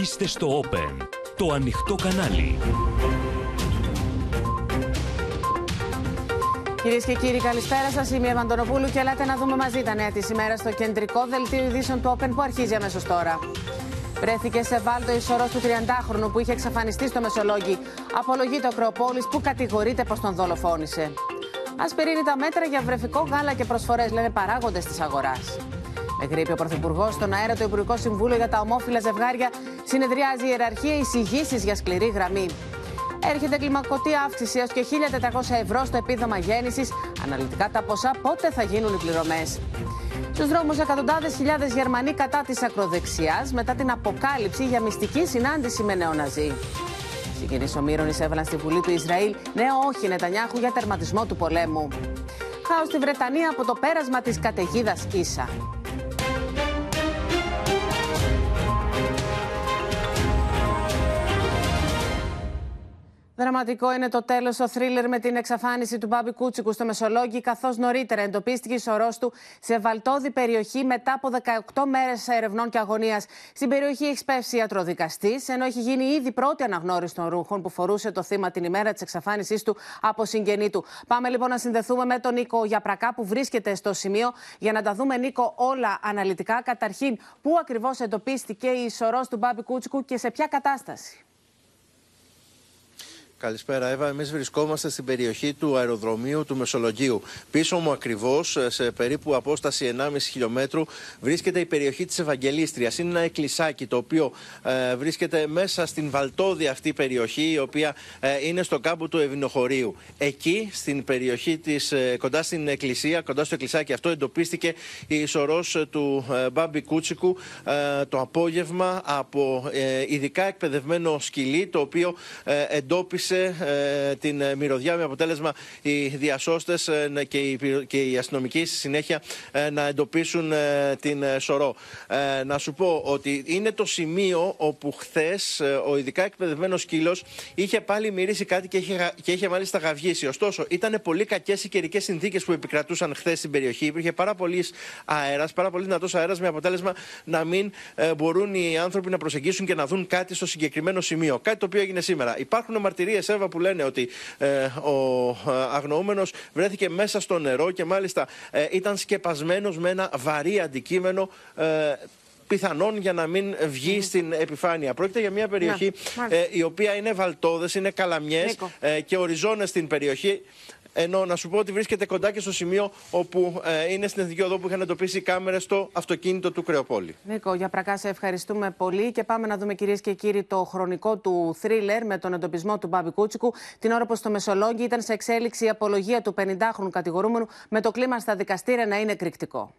Είστε στο Open, το ανοιχτό κανάλι. Κυρίες και κύριοι, καλησπέρα σας. Είμαι η Ευαντονοπούλου και ελάτε να δούμε μαζί τα νέα της ημέρας στο κεντρικό δελτίο ειδήσεων του Open που αρχίζει αμέσως τώρα. Βρέθηκε σε βάλτο η σωρός του 30χρονου που είχε εξαφανιστεί στο Μεσολόγγι. Απολογεί το Ακροπόλη που κατηγορείται πως τον δολοφόνησε. Ασπιρίνει τα μέτρα για βρεφικό γάλα και προσφορές, λένε παράγοντες της αγοράς. Εγκρίπει ο Πρωθυπουργός στον αέρα το Υπουργικό Συμβούλιο για τα ομόφυλα ζευγάρια. Συνεδριάζει η ιεραρχία εισηγήσεις για σκληρή γραμμή. Έρχεται κλιμακωτή αύξηση έως και 1.400 ευρώ στο επίδομα γέννησης. Αναλυτικά τα ποσά πότε θα γίνουν οι πληρωμές. Στους δρόμους, εκατοντάδες χιλιάδες Γερμανοί κατά της ακροδεξιάς μετά την αποκάλυψη για μυστική συνάντηση με νεοναζί. Συγκινεί ομήρων έβαλαν στη Βουλή του Ισραήλ νέο όχι Νετανιάχου για τερματισμό του πολέμου. Χάος στη Βρετανία από το πέρασμα της καταιγίδας Ίσα. Δραματικό είναι το τέλος ο θρίλερ με την εξαφάνιση του Μπάμπη Κούτσικου στο Μεσολόγγι, καθώς νωρίτερα εντοπίστηκε η σωρός του σε βαλτόδη περιοχή μετά από 18 μέρες ερευνών και αγωνίας. Στην περιοχή έχει σπεύσει ιατροδικαστής, ενώ έχει γίνει ήδη πρώτη αναγνώριση των ρούχων που φορούσε το θύμα την ημέρα της εξαφάνισής του από συγγενή του. Πάμε λοιπόν να συνδεθούμε με τον Νίκο Γιαπρακά που βρίσκεται στο σημείο για να τα δούμε, Νίκο, όλα αναλυτικά. Καταρχήν, πού ακριβώς εντοπίστηκε η σωρός του Μπάμπη Κούτσικου και σε ποια κατάσταση; Καλησπέρα, Εύα. Εμείς βρισκόμαστε στην περιοχή του αεροδρομίου του Μεσολογγίου. Πίσω μου, ακριβώς, σε περίπου απόσταση 1,5 χιλιόμετρου, βρίσκεται η περιοχή της Ευαγγελίστριας. Είναι ένα εκκλησάκι το οποίο ε, βρίσκεται μέσα στην βαλτόδη αυτή περιοχή, η οποία ε, είναι στο κάμπο του Ευνοχωρίου. Εκεί, στην περιοχή της, ε, κοντά στην εκκλησία, κοντά στο εκκλησάκι αυτό, εντοπίστηκε η σωρός του ε, Μπάμπη Κούτσικου το απόγευμα από ειδικά εκπαιδευμένο σκυλί, το οποίο εντόπισε ε, την ε, μυρωδιά με αποτέλεσμα οι διασώστες ε, και, οι, και οι αστυνομικοί στη συνέχεια να εντοπίσουν την σωρό. Να σου πω ότι είναι το σημείο όπου χθες ο ειδικά εκπαιδευμένος σκύλος είχε πάλι μυρίσει κάτι και είχε, και είχε μάλιστα γαυγίσει. Ωστόσο, ήταν πολύ κακές οι καιρικές συνθήκες που επικρατούσαν χθες στην περιοχή. Υπήρχε πάρα πολύς αέρας, πάρα πολύς δυνατός αέρας, με αποτέλεσμα να μην μπορούν οι άνθρωποι να προσεγγίσουν και να δουν κάτι στο συγκεκριμένο σημείο. Κάτι το οποίο έγινε σήμερα. Υπάρχουν μαρτυρίες Εύα που λένε ότι ε, ο ε, αγνοούμενος βρέθηκε μέσα στο νερό και μάλιστα ε, ήταν σκεπασμένος με ένα βαρύ αντικείμενο ε, πιθανόν για να μην βγει στην επιφάνεια. Πρόκειται για μια περιοχή η οποία είναι βαλτόδες, είναι καλαμιές και οριζόνες στην περιοχή. Ενώ να σου πω ότι βρίσκεται κοντά και στο σημείο όπου ε, είναι στην Εθνική Οδό που είχαν εντοπίσει οι κάμερες στο αυτοκίνητο του Κρεοπόλη. Νίκο, για πρακά σε ευχαριστούμε πολύ και πάμε να δούμε κυρίες και κύριοι το χρονικό του θρίλερ με τον εντοπισμό του Μπάμπη Κούτσικου. Την ώρα που στο Μεσολόγγι ήταν σε εξέλιξη η απολογία του 50χρονου κατηγορούμενου με το κλίμα στα δικαστήρια να είναι εκρηκτικό.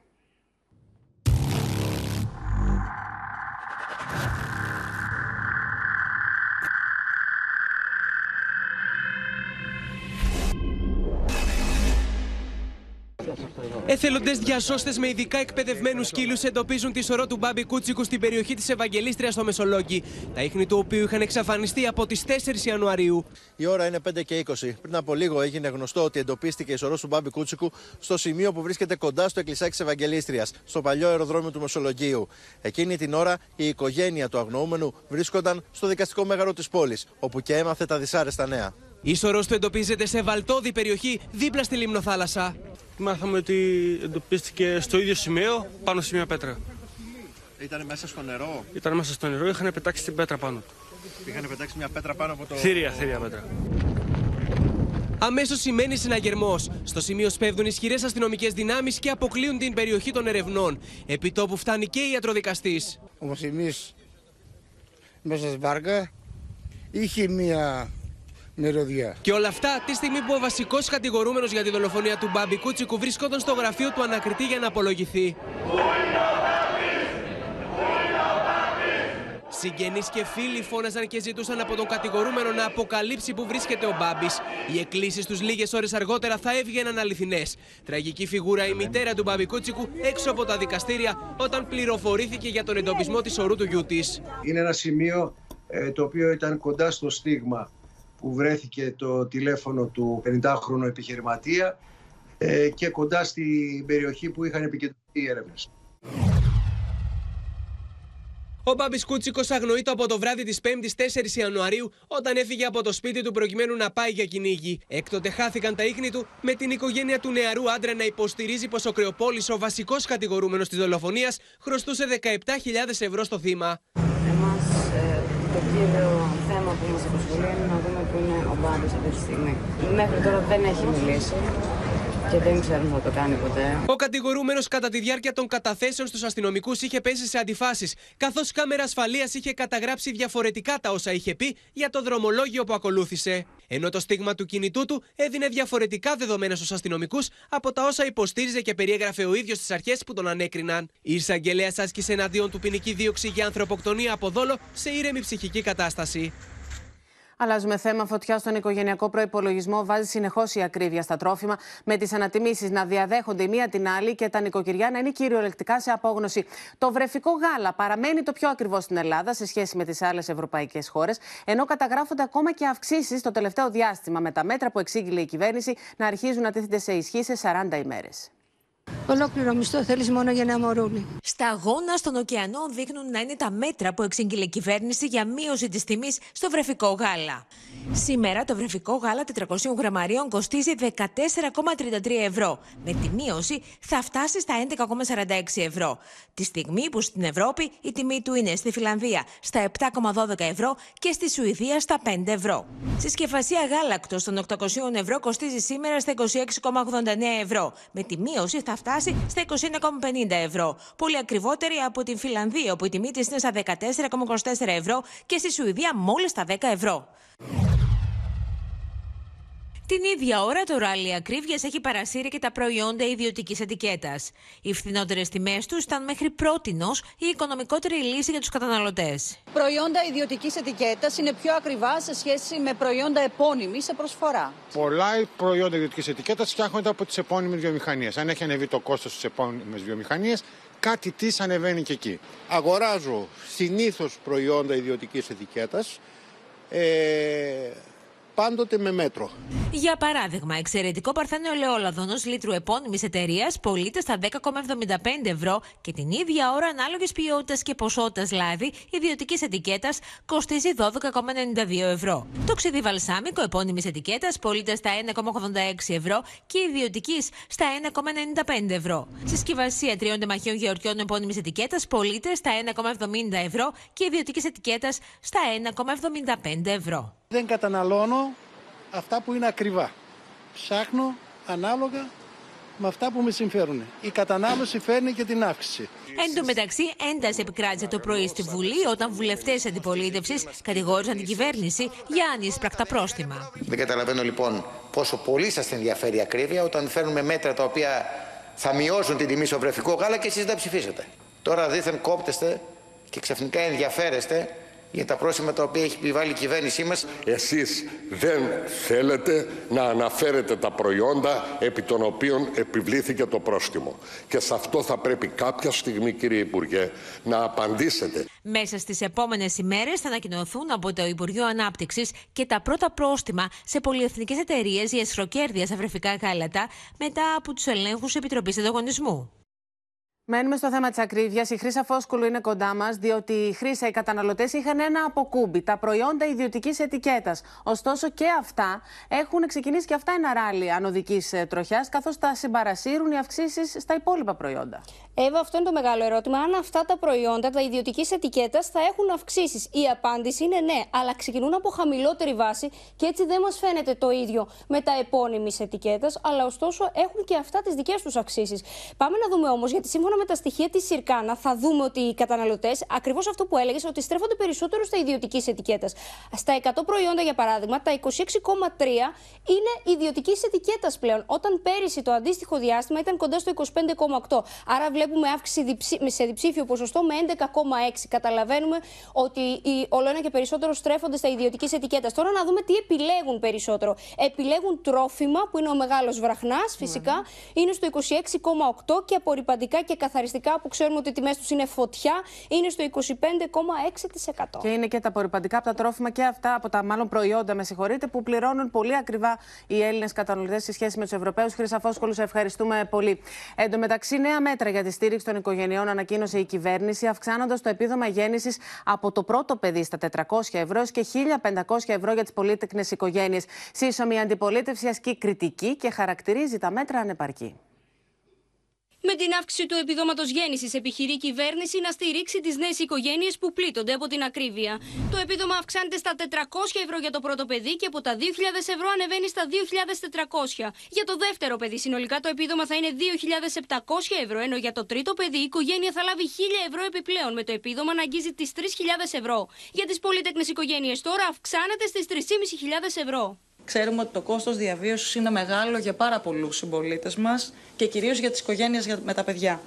Εθελοντές διασώστες με ειδικά εκπαιδευμένους σκύλους εντοπίζουν τη σωρό του Μπάμπη Κούτσικου στην περιοχή της Ευαγγελίστρια στο Μεσολόγγι. Τα ίχνη του οποίου είχαν εξαφανιστεί από τις 4 Ιανουαρίου. Η ώρα είναι 5 και 20. Πριν από λίγο έγινε γνωστό ότι εντοπίστηκε η σωρό του Μπάμπη Κούτσικου στο σημείο που βρίσκεται κοντά στο εκκλησάκι της Ευαγγελίστριας, στο παλιό αεροδρόμιο του Μεσολογγίου. Εκείνη την ώρα η οικογένεια του αγνοούμενου βρίσκονταν στο δικαστικό μέγαρο της πόλης, όπου και έμαθε τα δυσάρεστα νέα. Η σωρό του εντοπίζεται σε βαλτόδη περιοχή δίπλα στη Λιμνοθάλασσα. Μάθαμε ότι εντοπίστηκε στο ίδιο σημείο πάνω σε μια πέτρα. Ήταν μέσα στο νερό; Ήταν μέσα στο νερό, είχαν πετάξει την πέτρα πάνω του. Είχαν πετάξει μια πέτρα πάνω από το. Θήρια, θήρια πέτρα. Αμέσως σημαίνει συναγερμός. Στο σημείο σπέβδουν ισχυρές αστυνομικές δυνάμεις και αποκλείουν την περιοχή των ερευνών. Επί τόπου φτάνει και η ιατροδικαστής. Όμω εμεί μέσα στη βάρκα είχε μια μυρωδιά. Και όλα αυτά τη στιγμή που ο βασικός κατηγορούμενος για τη δολοφονία του Μπάμπη Κούτσικου βρισκόταν στο γραφείο του ανακριτή για να απολογηθεί. Συγγενείς και φίλοι φώναζαν και ζητούσαν από τον κατηγορούμενο να αποκαλύψει που βρίσκεται ο Μπάμπης. Οι εκκλήσεις τους λίγες ώρες αργότερα θα έβγαιναν αληθινές. Τραγική φιγούρα η μητέρα του Μπάμπη Κούτσικου έξω από τα δικαστήρια όταν πληροφορήθηκε για τον εντοπισμό της ορού του γιού της. Είναι ένα σημείο ε, το οποίο ήταν κοντά στο στίγμα που βρέθηκε το τηλέφωνο του 50χρονου επιχειρηματία ε, και κοντά στην περιοχή που είχαν επικεντρωθεί οι έρευνες. Ο Μπάμπης Κούτσικος αγνοείται από το βράδυ της 5η 4 Ιανουαρίου όταν έφυγε από το σπίτι του προκειμένου να πάει για κυνήγι. Έκτοτε χάθηκαν τα ίχνη του με την οικογένεια του νεαρού άντρα να υποστηρίζει πως ο Κρεοπόλης, ο βασικός κατηγορούμενος της δολοφονίας, χρωστούσε 17.000 ευρώ στο θύμα. Εμάς ε, το κύριο θέμα που μα απασχολεί είναι να δούμε πού είναι ο Μπάμπη αυτή τη στιγμή. Μέχρι τώρα δεν έχει μιλήσει και δεν ξέρουμε θα το κάνει ποτέ. Ο κατηγορούμενος κατά τη διάρκεια των καταθέσεων στους αστυνομικούς είχε πέσει σε αντιφάσεις, καθώς κάμερα ασφαλείας είχε καταγράψει διαφορετικά τα όσα είχε πει για το δρομολόγιο που ακολούθησε. Ενώ το στίγμα του κινητού του έδινε διαφορετικά δεδομένα στους αστυνομικούς από τα όσα υποστήριζε και περιέγραφε ο ίδιος στις αρχές που τον ανέκριναν. Η εισαγγελέα άσκησε εναντίον του ποινική δίωξη για ανθρωποκτονία από δόλο σε ήρεμη ψυχική κατάσταση. Αλλάζουμε θέμα. Φωτιά στον οικογενειακό προπολογισμό βάζει συνεχώς η ακρίβεια στα τρόφιμα, με τις ανατιμήσεις να διαδέχονται η μία την άλλη και τα νοικοκυριά να είναι κυριολεκτικά σε απόγνωση. Το βρεφικό γάλα παραμένει το πιο ακριβό στην Ελλάδα σε σχέση με τις άλλες ευρωπαϊκές χώρες, ενώ καταγράφονται ακόμα και αυξήσεις το τελευταίο διάστημα με τα μέτρα που εξήγηλε η κυβέρνηση να αρχίζουν να τίθενται σε ισχύ σε 40 ημέρες. Ολόκληρο μισθό θέλεις μόνο για ένα μωρούλι. Στα αγώνα στον ωκεανό δείχνουν να είναι τα μέτρα που εξήγηλε η κυβέρνηση για μείωση της τιμής στο βρεφικό γάλα. Σήμερα το βρεφικό γάλα 400 γραμμαρίων κοστίζει 14,33 ευρώ. Με τη μείωση θα φτάσει στα 11,46 ευρώ. Τη στιγμή που στην Ευρώπη η τιμή του είναι στη Φιλανδία στα 7,12 ευρώ και στη Σουηδία στα 5 ευρώ. Συσκευασία γάλακτος των 800 ευρώ κοστίζει σήμερα στα 26,89 ευρώ. Με τη μείωση θα φτάσει στα 21,50 ευρώ. Πολύ ακριβότερη από την Φιλανδία, όπου η τιμή της είναι στα 14,24 ευρώ και στη Σουηδία μόλις στα 10 ευρώ. Την ίδια ώρα το ράλι ακρίβειας έχει παρασύρει και τα προϊόντα ιδιωτικής ετικέτας. Οι φθηνότερες τιμές τους ήταν μέχρι πρότινο η οικονομικότερη λύση για τους καταναλωτές. Προϊόντα ιδιωτικής ετικέτας είναι πιο ακριβά σε σχέση με προϊόντα επώνυμη σε προσφορά. Πολλά προϊόντα ιδιωτικής ετικέτας φτιάχνονται από τις επώνυμες βιομηχανίες. Αν έχει ανεβεί το κόστος στις επώνυμες βιομηχανίες, κάτι της ανεβαίνει και εκεί. Αγοράζω συνήθως προϊόντα ιδιωτικής ετικέτας. Ε, πάντοτε με μέτρο. Για παράδειγμα, εξαιρετικό παρθένιο ελαιόλαδο ενό λίτρου επώνυμης εταιρείας πωλείται στα 10,75 ευρώ και την ίδια ώρα ανάλογη ποιότητα και ποσότητα λάδι ιδιωτικής ετικέτας κοστίζει 12,92 ευρώ. Το ξυδί βαλσάμικο επώνυμης ετικέτας πωλείται στα 1,86 ευρώ και ιδιωτικής στα 1,95 ευρώ. Συσκευασία τριών τεμαχίων γεωργιών επώνυμης ετικέτας πωλείται στα 1,70 ευρώ και ιδιωτικής ετικέτας στα 1,75 ευρώ. Δεν καταναλώνω αυτά που είναι ακριβά. Ψάχνω ανάλογα με αυτά που με συμφέρουν. Η κατανάλωση φέρνει και την αύξηση. Εν τω μεταξύ, ένταση επικράτησε το πρωί στη Βουλή όταν βουλευτές αντιπολίτευσης κατηγόρησαν την κυβέρνηση για ανίσπρακτα πρόστιμα. Δεν καταλαβαίνω λοιπόν πόσο πολύ σας ενδιαφέρει η ακρίβεια όταν φέρνουμε μέτρα τα οποία θα μειώσουν την τιμή στο βρεφικό γάλα και εσείς δεν ψηφίσετε. Τώρα δίθεν κόπτεστε και ξαφνικά ενδιαφέρεστε για τα πρόσημα τα οποία έχει επιβάλει η κυβέρνησή μας. Εσείς δεν θέλετε να αναφέρετε τα προϊόντα επί των οποίων επιβλήθηκε το πρόστιμο. Και σε αυτό θα πρέπει κάποια στιγμή, κύριε Υπουργέ, να απαντήσετε. Μέσα στις επόμενες ημέρες θα ανακοινωθούν από το Υπουργείο Ανάπτυξης και τα πρώτα πρόστιμα σε πολυεθνικές εταιρείες για εσχροκέρδεια σε βρεφικά γάλατα μετά από τους ελέγχους Επιτροπής Ανταγωνισμού. Μένουμε στο θέμα της ακρίβειας. Η Χρήσα Φόσκουλου είναι κοντά μας, διότι η Χρήσα, οι καταναλωτές είχαν ένα αποκούμπι, τα προϊόντα ιδιωτικής ετικέτας. Ωστόσο και αυτά έχουν ξεκινήσει και αυτά ένα ράλι ανωδικής ε, τροχιάς, καθώς τα συμπαρασύρουν οι αυξήσεις στα υπόλοιπα προϊόντα. Εύα, αυτό είναι το μεγάλο ερώτημα. Αν αυτά τα προϊόντα, τα ιδιωτικής ετικέτας, θα έχουν αυξήσεις. Η απάντηση είναι ναι, αλλά ξεκινούν από χαμηλότερη βάση και έτσι δεν μας φαίνεται το ίδιο με τα επώνυμης ετικέτας, αλλά ωστόσο έχουν και αυτά τις δικές τους αυξήσεις. Πάμε να δούμε όμως, γιατί σύμφωνα με τα στοιχεία της Σιρκάνα, θα δούμε ότι οι καταναλωτές, ακριβώς αυτό που έλεγες, ότι στρέφονται περισσότερο στα ιδιωτική ετικέτα. Στα 100 προϊόντα, για παράδειγμα, τα 26,3 είναι ιδιωτικής ετικέτας πλέον. Όταν πέρυσι το αντίστοιχο διάστημα ήταν κοντά στο 25,8. Άρα βλέπουμε αύξηση σε διψήφιο ποσοστό με 11,6. Καταλαβαίνουμε ότι οι, όλο ένα και περισσότερο στρέφονται στα ιδιωτική ετικέτα. Τώρα να δούμε τι επιλέγουν περισσότερο. Επιλέγουν τρόφιμα, που είναι ο μεγάλος βραχνάς, φυσικά, είναι στο 26,8 και απορριπαντικά και καθαριστικά που ξέρουμε ότι οι τιμές τους είναι φωτιά είναι στο 25,6%. Και είναι και τα απορριπαντικά από τα τρόφιμα και αυτά από τα μάλλον προϊόντα, με συγχωρείτε, που πληρώνουν πολύ ακριβά οι Έλληνες καταναλωτές σε σχέση με τους Ευρωπαίους. Χρυσαφόσκολου, ευχαριστούμε πολύ. Εν τω μεταξύ, νέα μέτρα για τη στήριξη των οικογενειών ανακοίνωσε η κυβέρνηση, αυξάνοντας το επίδομα γέννησης από το πρώτο παιδί στα 400 ευρώ και 1.500 ευρώ για τις πολίτεκνε οικογένειες. Σύσσωμη αντιπολίτευση ασκεί κριτική και χαρακτηρίζει τα μέτρα ανεπαρκή. Με την αύξηση του επιδόματος γέννησης, επιχειρεί η κυβέρνηση να στηρίξει τις νέες οικογένειες που πλήττονται από την ακρίβεια. Το επίδομα αυξάνεται στα 400 ευρώ για το πρώτο παιδί και από τα 2.000 ευρώ ανεβαίνει στα 2.400. Για το δεύτερο παιδί, συνολικά το επίδομα θα είναι 2.700 ευρώ, ενώ για το τρίτο παιδί η οικογένεια θα λάβει 1.000 ευρώ επιπλέον, με το επίδομα να αγγίζει τις 3.000 ευρώ. Για τις πολίτεκνε οικογένειες τώρα αυξάνεται στις 3.500 ευρώ. Ξέρουμε ότι το κόστος διαβίωσης είναι μεγάλο για πάρα πολλούς συμπολίτες μας και κυρίως για τις οικογένειες με τα παιδιά.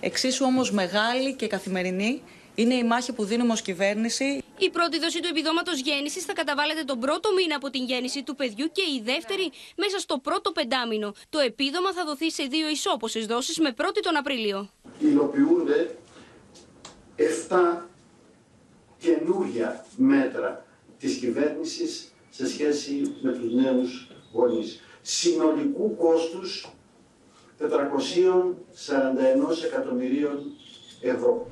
Εξίσου όμως μεγάλη και καθημερινή είναι η μάχη που δίνουμε ως κυβέρνηση. Η πρώτη δόση του επιδόματος γέννησης θα καταβάλλεται τον πρώτο μήνα από την γέννηση του παιδιού και η δεύτερη μέσα στο πρώτο πεντάμινο. Το επίδομα θα δοθεί σε δύο ισόποσες δόσεις με πρώτη τον Απρίλιο. Υλοποιούνται 7 καινούργια μέτρα της κυβέρνησης σε σχέση με τους νέους γονείς. Συνολικού κόστους 441 εκατομμυρίων ευρώ.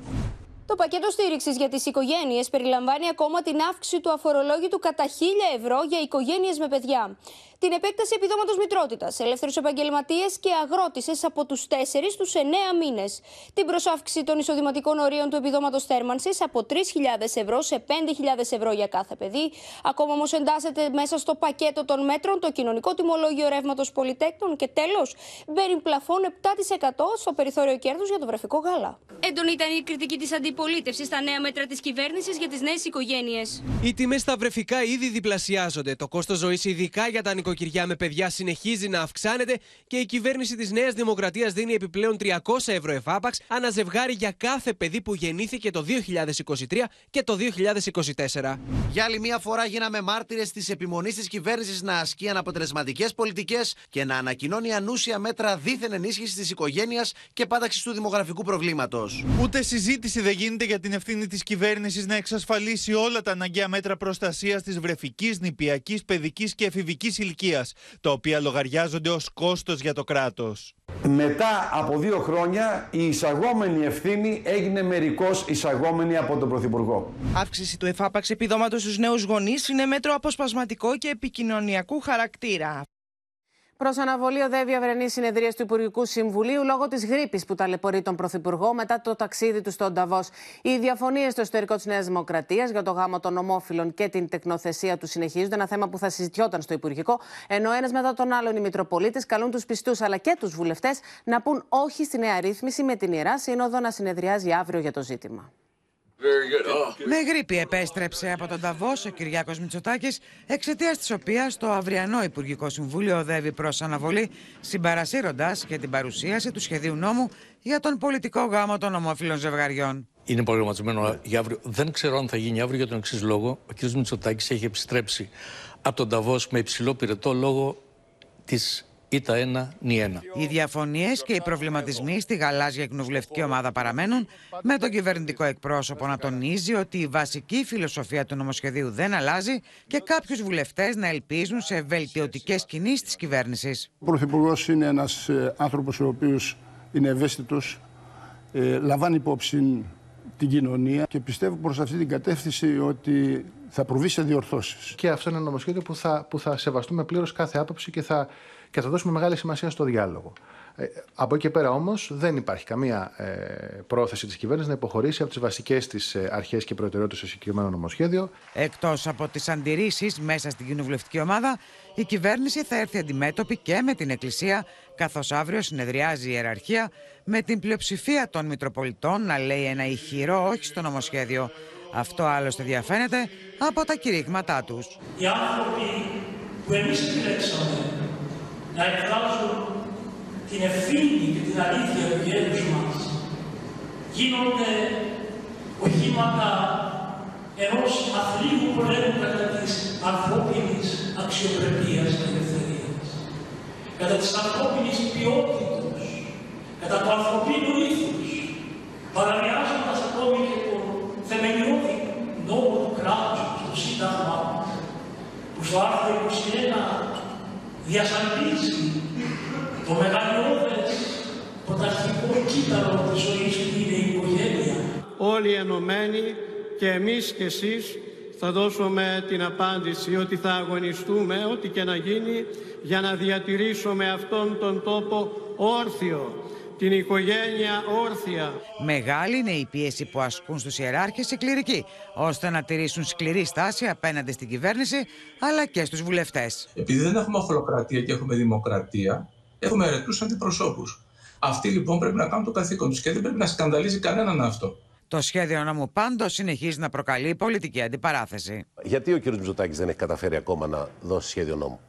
Το πακέτο στήριξης για τις οικογένειες περιλαμβάνει ακόμα την αύξηση του αφορολόγητου κατά 1000 ευρώ για οικογένειες με παιδιά την επέκταση επιδόματος μητρότητας, ελεύθερους επαγγελματίες και αγρότησες από τους 4 στους 9 μήνες, την προσάυξη των εισοδηματικών ορίων του επιδόματος θέρμανσης από 3.000 ευρώ σε 5.000 ευρώ για κάθε παιδί. Ακόμα όμως εντάσσεται μέσα στο πακέτο των μέτρων το κοινωνικό τιμολόγιο ρεύματος πολυτέκτων και τέλος μπαίνει πλαφόν 7% στο περιθώριο κέρδους για το βρεφικό γάλα. Έντονη ήταν η κριτική της αντιπολίτευσης στα νέα μέτρα της κυβέρνησης για τις νέες οικογένειες. Οι τιμές στα βρεφικά ήδη διπλασιάζονται. Το κόστος ζωής, ειδικά για τα νοικοκυριά με παιδιά συνεχίζει να αυξάνεται και η κυβέρνηση της Νέας Δημοκρατίας δίνει επιπλέον 300 ευρώ εφάπαξ ανά ζευγάρι για κάθε παιδί που γεννήθηκε το 2023 και το 2024. Για άλλη μία φορά γίναμε μάρτυρες της επιμονής της κυβέρνησης να ασκεί αναποτελεσματικές πολιτικές και να ανακοινώνει ανούσια μέτρα δίθεν ενίσχυσης της οικογένειας και πάταξης του δημογραφικού προβλήματος. Ούτε συζήτηση δεν γίνεται για την ευθύνη της κυβέρνησης να εξασφαλίσει όλα τα αναγκαία μέτρα προστασίας της βρεφικής, νηπιακής, παιδικής και εφηβικής ηλικία τα οποία λογαριάζονται ως κόστος για το κράτος. Μετά από δύο χρόνια η εισαγόμενη ευθύνη έγινε μερικώς εισαγόμενη από τον Πρωθυπουργό. Αύξηση του εφάπαξ επιδόματος στους νέους γονείς είναι μέτρο αποσπασματικό και επικοινωνιακού χαρακτήρα. Προς αναβολή οδεύει αυρενή συνεδρία του Υπουργικού Συμβουλίου λόγω της γρήπης που ταλαιπωρεί τον Πρωθυπουργό μετά το ταξίδι του στον Ταβός. Οι διαφωνίες στο εσωτερικό της Νέας Δημοκρατίας για το γάμο των ομόφυλων και την τεκνοθεσία του συνεχίζονται. Ένα θέμα που θα συζητιόταν στο Υπουργικό. Ενώ ένας μετά τον άλλον οι Μητροπολίτες καλούν τους πιστούς αλλά και τους βουλευτές να πούν όχι στη νέα ρύθμιση με την Ιερά Σύνοδο να συνεδριάζει αύριο για το ζήτημα. Oh. Με γρήπη επέστρεψε από τον Ταβός ο Κυριάκος Μητσοτάκης, εξαιτίας της οποίας το αυριανό Υπουργικό Συμβούλιο οδεύει προς αναβολή, συμπαρασύροντας και την παρουσίαση του σχεδίου νόμου για τον πολιτικό γάμο των ομόφυλων ζευγαριών. Είναι προγραμματισμένο για αύριο. Δεν ξέρω αν θα γίνει αύριο για τον εξής λόγο. Ο κ. Μητσοτάκης έχει επιστρέψει από τον Ταβός με υψηλό πυρετό λόγω της τα ένα νη ένα. Οι διαφωνίες και οι προβληματισμοί στη γαλάζια κοινοβουλευτική ομάδα παραμένουν, με τον κυβερνητικό εκπρόσωπο να τονίζει ότι η βασική φιλοσοφία του νομοσχεδίου δεν αλλάζει και κάποιους βουλευτές να ελπίζουν σε βελτιωτικές κινήσεις της κυβέρνησης. Ο Πρωθυπουργός είναι ένας ε, άνθρωπος ο οποίος είναι ευαίσθητος, ε, λαμβάνει υπόψη την κοινωνία και πιστεύω προς αυτή την κατεύθυνση ότι θα προβεί σε διορθώσεις. Και αυτό είναι ένα νομοσχέδιο που θα, που θα σεβαστούμε πλήρως κάθε άποψη και θα και θα δώσουμε μεγάλη σημασία στο διάλογο. Ε, από εκεί και πέρα όμως δεν υπάρχει καμία ε, πρόθεση της κυβέρνησης να υποχωρήσει από τις βασικές της ε, αρχές και προτεραιότητες στο συγκεκριμένο νομοσχέδιο. Εκτός από τις αντιρρήσεις μέσα στην κοινοβουλευτική ομάδα, η κυβέρνηση θα έρθει αντιμέτωπη και με την Εκκλησία, καθώς αύριο συνεδριάζει η ιεραρχία με την πλειοψηφία των Μητροπολιτών να λέει ένα ηχηρό όχι στο νομοσχέδιο. Αυτό άλλωστε διαφαίνεται από τα κηρύγματά τους. Οι άνθρωποι που εμείς επιλέξαμε να εκφράζουν την ευθύνη και την αλήθεια του γένους μας. Γίνονται οχήματα ενός αθλίου πολέμου κατά της ανθρώπινης αξιοπρεπίας και ελευθερίας, κατά της ανθρώπινης ποιότητας, κατά του ανθρωπίνου ήθους, παραβιάζοντας ακόμη και τον θεμελιώδη νόμο του κράτους, το Σύνταγμα, που στο άρθρο 21 διασφαλίζει το μεγαλειώδες πρωταρχικό κύτταρο της ζωής που είναι η οικογένεια. Όλοι ενωμένοι και εμείς και εσείς θα δώσουμε την απάντηση ότι θα αγωνιστούμε ό,τι και να γίνει για να διατηρήσουμε αυτόν τον τόπο όρθιο, την οικογένεια όρθια. Μεγάλη είναι η πίεση που ασκούν στους ιεράρχες οι κληρικοί, ώστε να τηρήσουν σκληρή στάση απέναντι στην κυβέρνηση, αλλά και στους βουλευτές. Επειδή δεν έχουμε οχλοκρατία και έχουμε δημοκρατία, έχουμε αιρετούς αντιπροσώπους. Αυτοί λοιπόν πρέπει να κάνουν το καθήκον τους και δεν πρέπει να σκανδαλίζει κανέναν αυτό. Το σχέδιο νόμου πάντως συνεχίζει να προκαλεί πολιτική αντιπαράθεση. Γιατί ο κ. Μητσοτάκης δεν έχει καταφέρει ακόμα να δώσει σχέδιο νόμου;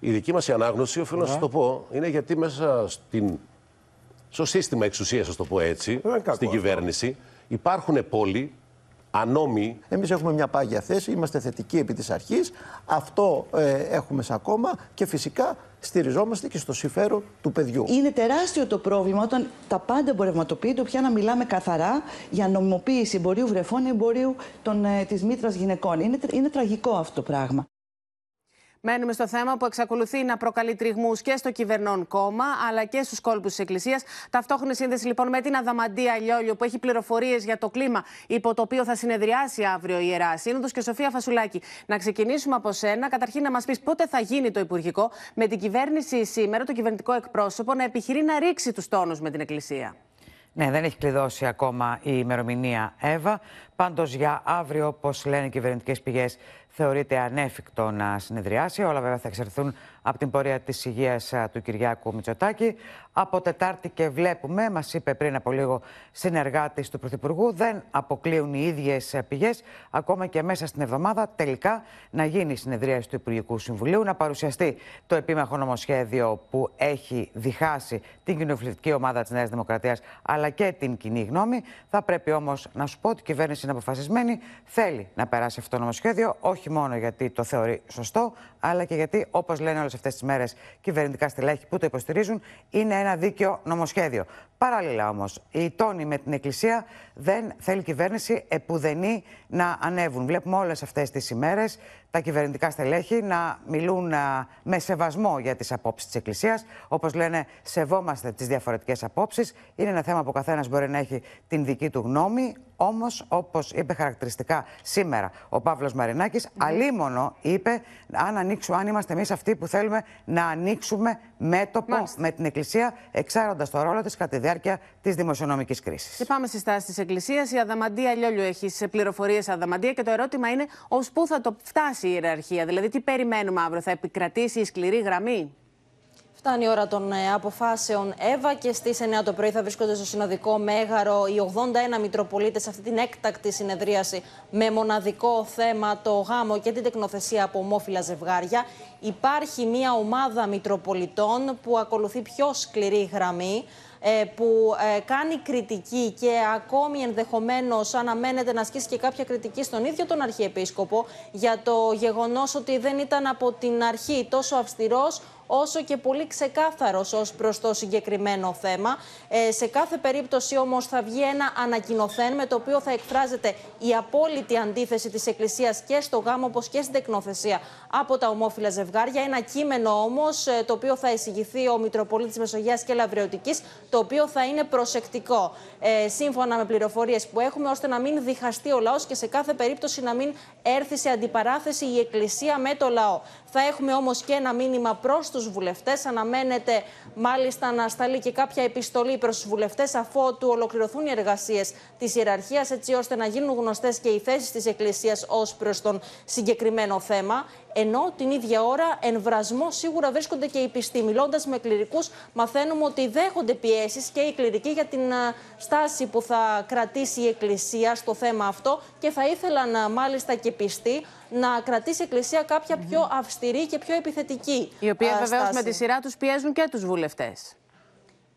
Η δική μας ανάγνωση, οφείλω να σας το πω, είναι γιατί μέσα στην, στο σύστημα εξουσίας, ας το πω έτσι, στην κυβέρνηση, υπάρχουν πόλοι ανώμοι. Εμείς έχουμε μια πάγια θέση, είμαστε θετικοί επί της αρχής. Αυτό ε, έχουμε σαν κόμμα και φυσικά στηριζόμαστε και στο συμφέρον του παιδιού. Είναι τεράστιο το πρόβλημα όταν τα πάντα εμπορευματοποιείται, πια να μιλάμε καθαρά για νομιμοποίηση εμπορίου βρεφών εμπορίου ε, της μήτρας γυναικών. Είναι, είναι τραγικό αυτό το πράγμα. Μένουμε στο θέμα που εξακολουθεί να προκαλεί τριγμούς και στο κυβερνών κόμμα, αλλά και στους κόλπους της Εκκλησίας. Ταυτόχρονη σύνδεση λοιπόν με την Αδαμαντία Λιόλιο, που έχει πληροφορίες για το κλίμα υπό το οποίο θα συνεδριάσει αύριο η Ιερά Σύνοδος. Και Σοφία Φασουλάκη, να ξεκινήσουμε από σένα. Καταρχήν να μας πεις πότε θα γίνει το Υπουργικό με την κυβέρνηση σήμερα, το κυβερνητικό εκπρόσωπο, να επιχειρεί να ρίξει τους τόνους με την Εκκλησία. Ναι, δεν έχει κλειδώσει ακόμα η ημερομηνία Εύα. Πάντως για αύριο, όπως λένε οι κυβερνητικές πηγές, θεωρείται ανέφικτο να συνεδριάσει. Όλα βέβαια θα εξερθούν από την πορεία της υγείας του Κυριάκου Μητσοτάκη. Από Τετάρτη και βλέπουμε, μας είπε πριν από λίγο συνεργάτης του Πρωθυπουργού, δεν αποκλείουν οι ίδιες πηγές, ακόμα και μέσα στην εβδομάδα, τελικά να γίνει η συνεδρίαση του Υπουργικού Συμβουλίου, να παρουσιαστεί το επίμαχο νομοσχέδιο που έχει διχάσει την κοινοβουλευτική ομάδα της Νέας Δημοκρατίας, αλλά και την κοινή γνώμη. Θα πρέπει όμως να σου πω ότι η κυβέρνηση είναι αποφασισμένη, θέλει να περάσει αυτό το νομοσχέδιο, όχι μόνο γιατί το θεωρεί σωστό, αλλά και γιατί, όπως λένε όλες αυτές τις μέρες κυβερνητικά στελέχη που το υποστηρίζουν, είναι ένα δίκαιο νομοσχέδιο. Παράλληλα όμως, η τόνη με την Εκκλησία δεν θέλει η κυβέρνηση επουδενή να ανέβουν. Βλέπουμε όλες αυτές τις ημέρες τα κυβερνητικά στελέχη να μιλούν με σεβασμό για τις απόψεις της Εκκλησίας. Όπως λένε, σεβόμαστε τις διαφορετικές απόψεις. Είναι ένα θέμα που ο καθένας μπορεί να έχει την δική του γνώμη. Όμως, όπως είπε χαρακτηριστικά σήμερα ο Παύλος Μαρινάκης, mm. αλίμονο είπε αν, ανοίξουμε, αν είμαστε εμείς αυτοί που θέλουμε να ανοίξουμε μέτωπο με την Εκκλησία, εξάροντας το ρόλο της κατά τη διάρκεια της δημοσιονομικής κρίσης. Και πάμε στη στάση της Εκκλησίας. Η Αδαμαντία Λιόλιου έχει σε πληροφορίες Αδαμαντία και το ερώτημα είναι ως πού θα το φτάσει η ιεραρχία; Δηλαδή, τι περιμένουμε αύριο, θα επικρατήσει η σκληρή γραμμή; Φτάνει η ώρα των ε, αποφάσεων Εύα και στις 9 το πρωί θα βρίσκονται στο Συνοδικό Μέγαρο οι 81 Μητροπολίτες σε αυτή την έκτακτη συνεδρίαση με μοναδικό θέμα το γάμο και την τεκνοθεσία από ομόφυλα ζευγάρια. Υπάρχει μια ομάδα Μητροπολιτών που ακολουθεί πιο σκληρή γραμμή ε, που ε, κάνει κριτική και ακόμη ενδεχομένως αναμένεται να ασκήσει και κάποια κριτική στον ίδιο τον Αρχιεπίσκοπο για το γεγονός ότι δεν ήταν από την αρχή τόσο αυστηρός όσο και πολύ ξεκάθαρος ως προς το συγκεκριμένο θέμα. Ε, σε κάθε περίπτωση όμως θα βγει ένα ανακοινοθέν με το οποίο θα εκφράζεται η απόλυτη αντίθεση της Εκκλησίας και στο γάμο όπως και στην τεκνοθεσία από τα ομόφυλα ζευγάρια. Ένα κείμενο όμως ε, το οποίο θα εισηγηθεί ο Μητροπολίτης Μεσογείας και Λαβρεωτική, το οποίο θα είναι προσεκτικό ε, σύμφωνα με πληροφορίες που έχουμε, ώστε να μην διχαστεί ο λαός και σε κάθε περίπτωση να μην έρθει σε αντιπαράθεση η Εκκλησία με το λαό. Θα έχουμε όμως και ένα μήνυμα προς τους τους βουλευτές. Αναμένεται μάλιστα να σταλεί και κάποια επιστολή προς τους βουλευτές αφού του ολοκληρωθούν οι εργασίες της ιεραρχίας έτσι ώστε να γίνουν γνωστές και οι θέσεις της Εκκλησίας ως προς τον συγκεκριμένο θέμα. Ενώ την ίδια ώρα εν βρασμό σίγουρα βρίσκονται και οι πιστοί. Μιλώντας με κληρικούς, μαθαίνουμε ότι δέχονται πιέσεις και οι κληρικοί για την στάση που θα κρατήσει η Εκκλησία στο θέμα αυτό και θα ήθελαν μάλιστα και πιστοί να κρατήσει η Εκκλησία κάποια πιο αυστηρή και πιο επιθετική. Η οποία βεβαίως με τη σειρά τους πιέζουν και τους βουλευτές.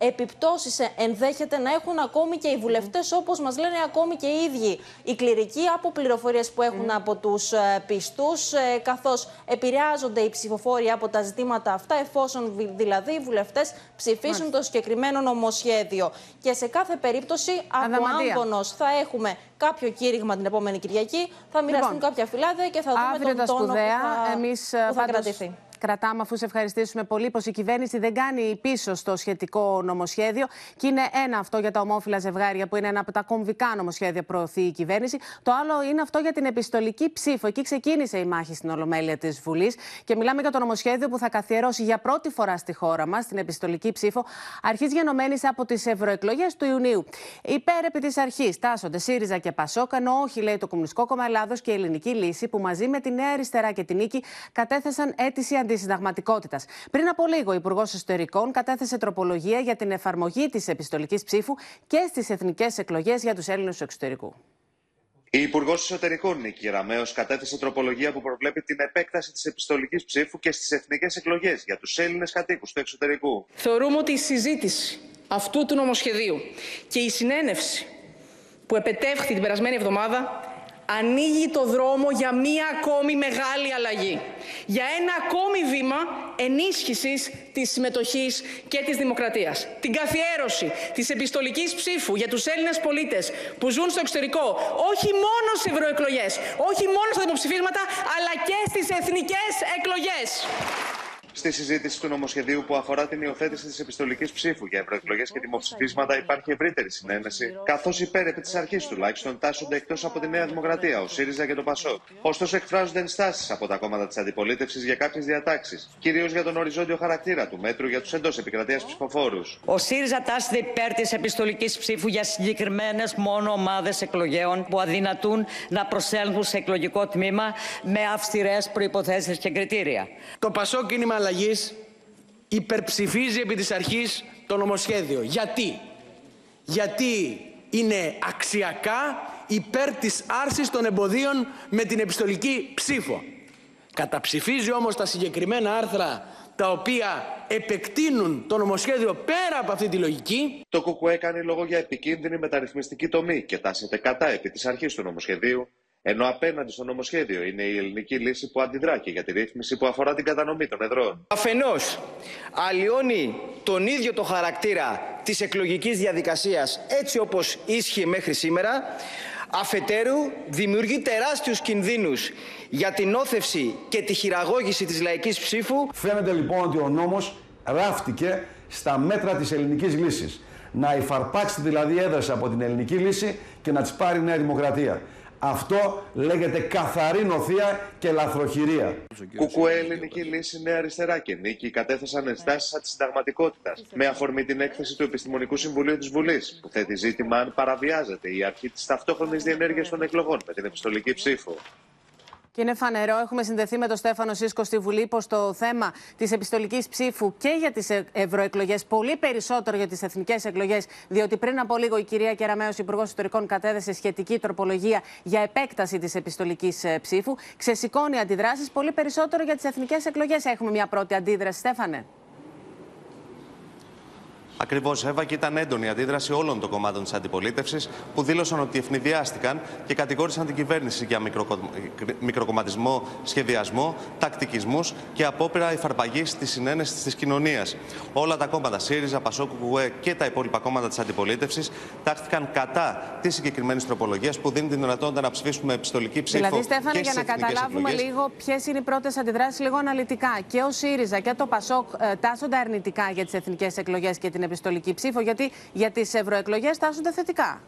Επιπτώσεις ενδέχεται να έχουν ακόμη και οι βουλευτές, όπως μας λένε ακόμη και οι ίδιοι οι κληρικοί, από πληροφορίες που έχουν από τους πιστούς, καθώς επηρεάζονται οι ψηφοφόροι από τα ζητήματα αυτά, εφόσον δηλαδή οι βουλευτές ψηφίσουν το συγκεκριμένο νομοσχέδιο. Και σε κάθε περίπτωση, από άμπονος θα έχουμε κάποιο κήρυγμα την επόμενη Κυριακή, θα μοιραστούν Λοιπόν, κάποια φυλάδια και θα δούμε αύριο τον τα τόνο σπουδαία. που θα, Εμείς, που θα πάντως, κρατηθεί. Κρατάμε, αφού σε ευχαριστήσουμε πολύ, πως η κυβέρνηση δεν κάνει πίσω στο σχετικό νομοσχέδιο. Και είναι ένα αυτό για τα ομόφυλα ζευγάρια, που είναι ένα από τα κομβικά νομοσχέδια που προωθεί η κυβέρνηση. Το άλλο είναι αυτό για την επιστολική ψήφο. Εκεί ξεκίνησε η μάχη στην Ολομέλεια της Βουλής. Και μιλάμε για το νομοσχέδιο που θα καθιερώσει για πρώτη φορά στη χώρα μας την επιστολική ψήφο, αρχής γενομένης από τις ευρωεκλογές του Ιουνίου. Υπέρ επί της αρχής τάσσονται ΣΥΡΙΖΑ και ΠΑΣΟΚ, ενώ όχι, λέει το Κομμουνιστικό Κόμμα Ελλάδος και η Ελληνική Λύση, που μαζί με τη Νέα Αριστερά και την Νίκη κατέθεσαν αίτηση αντισυνταγματικότητα. Πριν από λίγο, ο Υπουργός Εσωτερικών κατέθεσε τροπολογία για την εφαρμογή της επιστολικής ψήφου και στις εθνικές εκλογές για τους Έλληνες του εξωτερικού. Η Υπουργός Εσωτερικών Νίκη Ραμέο κατέθεσε τροπολογία που προβλέπει την επέκταση της επιστολικής ψήφου και στις εθνικές εκλογές για τους Έλληνες κατοίκους του εξωτερικού. Θεωρούμε ότι η συζήτηση αυτού του νομοσχεδίου και η συνένευση που επετεύχθη την περασμένη εβδομάδα ανοίγει το δρόμο για μία ακόμη μεγάλη αλλαγή. Για ένα ακόμη βήμα ενίσχυσης της συμμετοχής και της δημοκρατίας. Την καθιέρωση της επιστολικής ψήφου για τους Έλληνες πολίτες που ζουν στο εξωτερικό, όχι μόνο στις ευρωεκλογές, όχι μόνο στα δημοψηφίσματα, αλλά και στις εθνικές εκλογές. Στη συζήτηση του νομοσχεδίου που αφορά την υιοθέτηση της επιστολικής ψήφου για ευρωεκλογές και δημοψηφίσματα υπάρχει ευρύτερη συνένεση, καθώς υπέρ επί της αρχής τουλάχιστον τάσσονται εκτός από τη Νέα Δημοκρατία, ο ΣΥΡΙΖΑ και το ΠΑΣΟΚ. Ωστόσο, εκφράζονται ενστάσεις από τα κόμματα της αντιπολίτευσης για κάποιες διατάξεις, κυρίως για τον οριζόντιο χαρακτήρα του μέτρου για τους εντός επικρατείας ψηφοφόρους. Ο ΣΥΡΙΖΑ τάσσεται υπέρ της επιστολικής ψήφου για συγκεκριμένες μόνο ομάδες εκλογέων που αδυνατούν να προσέλθουν σε εκλογικό τμήμα με αυστηρές προποθέσει και κριτήρια. Το Πασό Κίνημα Αλλαγής υπερψηφίζει επί της αρχής το νομοσχέδιο. Γιατί; Γιατί είναι αξιακά υπέρ της άρσης των εμποδίων με την επιστολική ψήφο. Καταψηφίζει όμως τα συγκεκριμένα άρθρα τα οποία επεκτείνουν το νομοσχέδιο πέρα από αυτή τη λογική. Το ΚΚΕ κάνει λόγο για επικίνδυνη μεταρρυθμιστική τομή και τάσεται κατά επί της αρχής του νομοσχεδίου, ενώ απέναντι στο νομοσχέδιο είναι η ελληνική λύση που αντιδρά και για τη ρύθμιση που αφορά την κατανομή των εδρών. Αφενός, αλλοιώνει τον ίδιο το χαρακτήρα της εκλογικής διαδικασίας έτσι όπως ίσχυε μέχρι σήμερα, αφετέρου δημιουργεί τεράστιους κινδύνους για την όθευση και τη χειραγώγηση της λαϊκής ψήφου. Φαίνεται λοιπόν ότι ο νόμος ράφτηκε στα μέτρα της ελληνικής λύσης. Να υφαρπάξει δηλαδή έδραση από την ελληνική λύση και να τις πάρει η Νέα Δημοκρατία. Αυτό λέγεται καθαρή νοθεία και λαθροχειρία. Κουκουέ, Ελληνική Λύση, Νέα Αριστερά και Νίκη κατέθεσαν ενστάσεις αντισυνταγματικότητας με αφορμή την έκθεση του Επιστημονικού Συμβουλίου της Βουλής, που θέτει ζήτημα αν παραβιάζεται η αρχή της ταυτόχρονης διενέργειας των εκλογών με την επιστολική ψήφο. Και είναι φανερό, έχουμε συνδεθεί με τον Στέφανο Σίσκο στη Βουλή, πως το θέμα της επιστολικής ψήφου και για τις ευρωεκλογές, πολύ περισσότερο για τις εθνικές εκλογές, διότι πριν από λίγο η κυρία Κεραμέο, Υπουργός Ιστορικών, κατέθεσε σχετική τροπολογία για επέκταση της επιστολικής ψήφου, ξεσηκώνει αντιδράσεις πολύ περισσότερο για τις εθνικές εκλογές. Έχουμε μια πρώτη αντίδραση, Στέφανε. Ακριβώς, Εύα, και ήταν έντονη η αντίδραση όλων των κομμάτων της αντιπολίτευσης που δήλωσαν ότι ευνηδιάστηκαν και κατηγόρησαν την κυβέρνηση για μικροκο... μικροκομματισμό, σχεδιασμό, τακτικισμούς και απόπειρα υφαρπαγής της συνένεσης της κοινωνίας. Όλα τα κόμματα ΣΥΡΙΖΑ, ΠΑΣΟΚ, ΚΟΕ και τα υπόλοιπα κόμματα της αντιπολίτευσης τάχθηκαν κατά τη συγκεκριμένη τροπολογία που δίνει την δυνατότητα να ψηφίσουμε επιστολική ψήφο. Δηλαδή, Στέφανε, και για στις να εθνικές καταλάβουμε εκλογές. λίγο ποιες είναι οι πρώτες αντιδράσεις, λίγο αναλυτικά. Και ο ΣΥΡΙΖΑ και το ΠΑΣΟΚ ε, τάσσονται αρνητικά για τις εθνικές εκλογές και την επιστολική ψήφο, γιατί για τις ευρωεκλογές τάσσονται θετικά.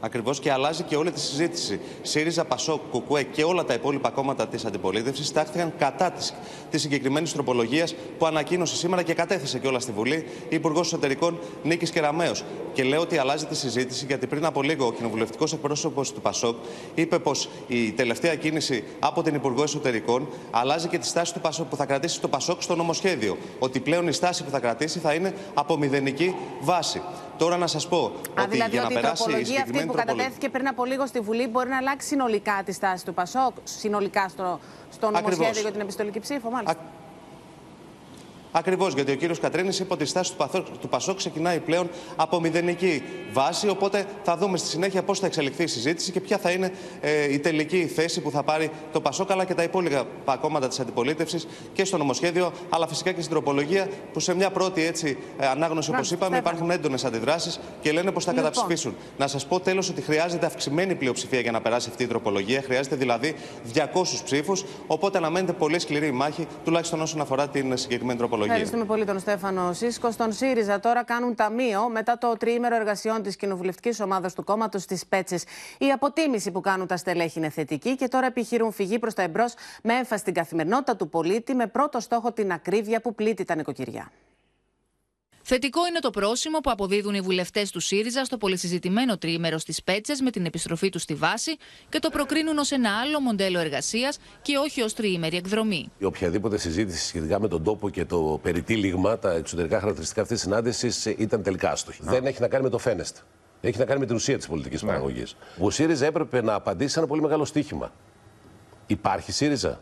Ακριβώς και αλλάζει και όλη τη συζήτηση. ΣΥΡΙΖΑ, ΠΑΣΟΚ, ΚΟΚΟΕ και όλα τα υπόλοιπα κόμματα της αντιπολίτευσης τάχθηκαν κατά της της συγκεκριμένης τροπολογίας που ανακοίνωσε σήμερα και κατέθεσε και όλα στη Βουλή η Υπουργός Εσωτερικών Νίκης Κεραμέο. Και λέω ότι αλλάζει τη συζήτηση γιατί πριν από λίγο ο κοινοβουλευτικός εκπρόσωπος του ΠΑΣΟΚ είπε πως η τελευταία κίνηση από την Υπουργό Εσωτερικών αλλάζει και τη στάση του ΠΑΣΟΚ που θα κρατήσει το ΠΑΣΟΚ στο νομοσχέδιο. Ότι πλέον η στάση που θα κρατήσει θα είναι από μηδενική βάση. Τώρα να σας πω Α, ότι δηλαδή για να ότι η περάσει η τροπολογία αυτή συγκεκριμένη που τροπολογία. κατατέθηκε πριν από λίγο στη Βουλή μπορεί να αλλάξει συνολικά τη στάση του ΠΑΣΟΚ, συνολικά στο, στο Ακριβώς. νομοσχέδιο για την επιστολική ψήφο, μάλιστα. Ακριβώς γιατί ο κύριος Κατρίνης είπε ότι η στάση του Πασόκ ξεκινάει πλέον από μηδενική βάση. Οπότε θα δούμε στη συνέχεια πώς θα εξελιχθεί η συζήτηση και ποια θα είναι ε, η τελική θέση που θα πάρει το Πασόκ αλλά και τα υπόλοιπα κόμματα της αντιπολίτευσης και στο νομοσχέδιο, αλλά φυσικά και στην τροπολογία που σε μια πρώτη έτσι, ε, ανάγνωση, όπως είπαμε, υπάρχουν έντονες αντιδράσεις και λένε πως θα λοιπόν. καταψηφίσουν. Να σας πω τέλος ότι χρειάζεται αυξημένη πλειοψηφία για να περάσει αυτή η τροπολογία. Χρειάζεται δηλαδή 200 ψήφους. Οπότε αναμένεται πολύ σκληρή μάχη, τουλάχιστον όσον αφορά την συγκεκριμένη τροπολογία. Ευχαριστούμε πολύ τον Στέφανο Σίσκο. Στον ΣΥΡΙΖΑ τώρα κάνουν ταμείο μετά το τριήμερο εργασιών της κοινοβουλευτικής ομάδας του κόμματος της Πέτσε. Η αποτίμηση που κάνουν τα στελέχη είναι θετική και τώρα επιχειρούν φυγή προς τα εμπρός με έμφαση στην καθημερινότητα του πολίτη με πρώτο στόχο την ακρίβεια που πλήττει τα νοικοκυριά. Θετικό είναι το πρόσημο που αποδίδουν οι βουλευτές του ΣΥΡΙΖΑ στο πολυσυζητημένο τριήμερο στις Πέτσες με την επιστροφή τους στη βάση και το προκρίνουν ως ένα άλλο μοντέλο εργασίας και όχι ως τριήμερη εκδρομή. Η οποιαδήποτε συζήτηση σχετικά με τον τόπο και το περιτύλιγμα, τα εξωτερικά χαρακτηριστικά αυτής της συνάντησης ήταν τελικά άστοχη. Δεν έχει να κάνει με το φαίνεστε. Έχει να κάνει με την ουσία της πολιτικής ναι. παραγωγής. Ο ΣΥΡΙΖΑ έπρεπε να απαντήσει σε ένα πολύ μεγάλο στίχημα. Υπάρχει ΣΥΡΙΖΑ;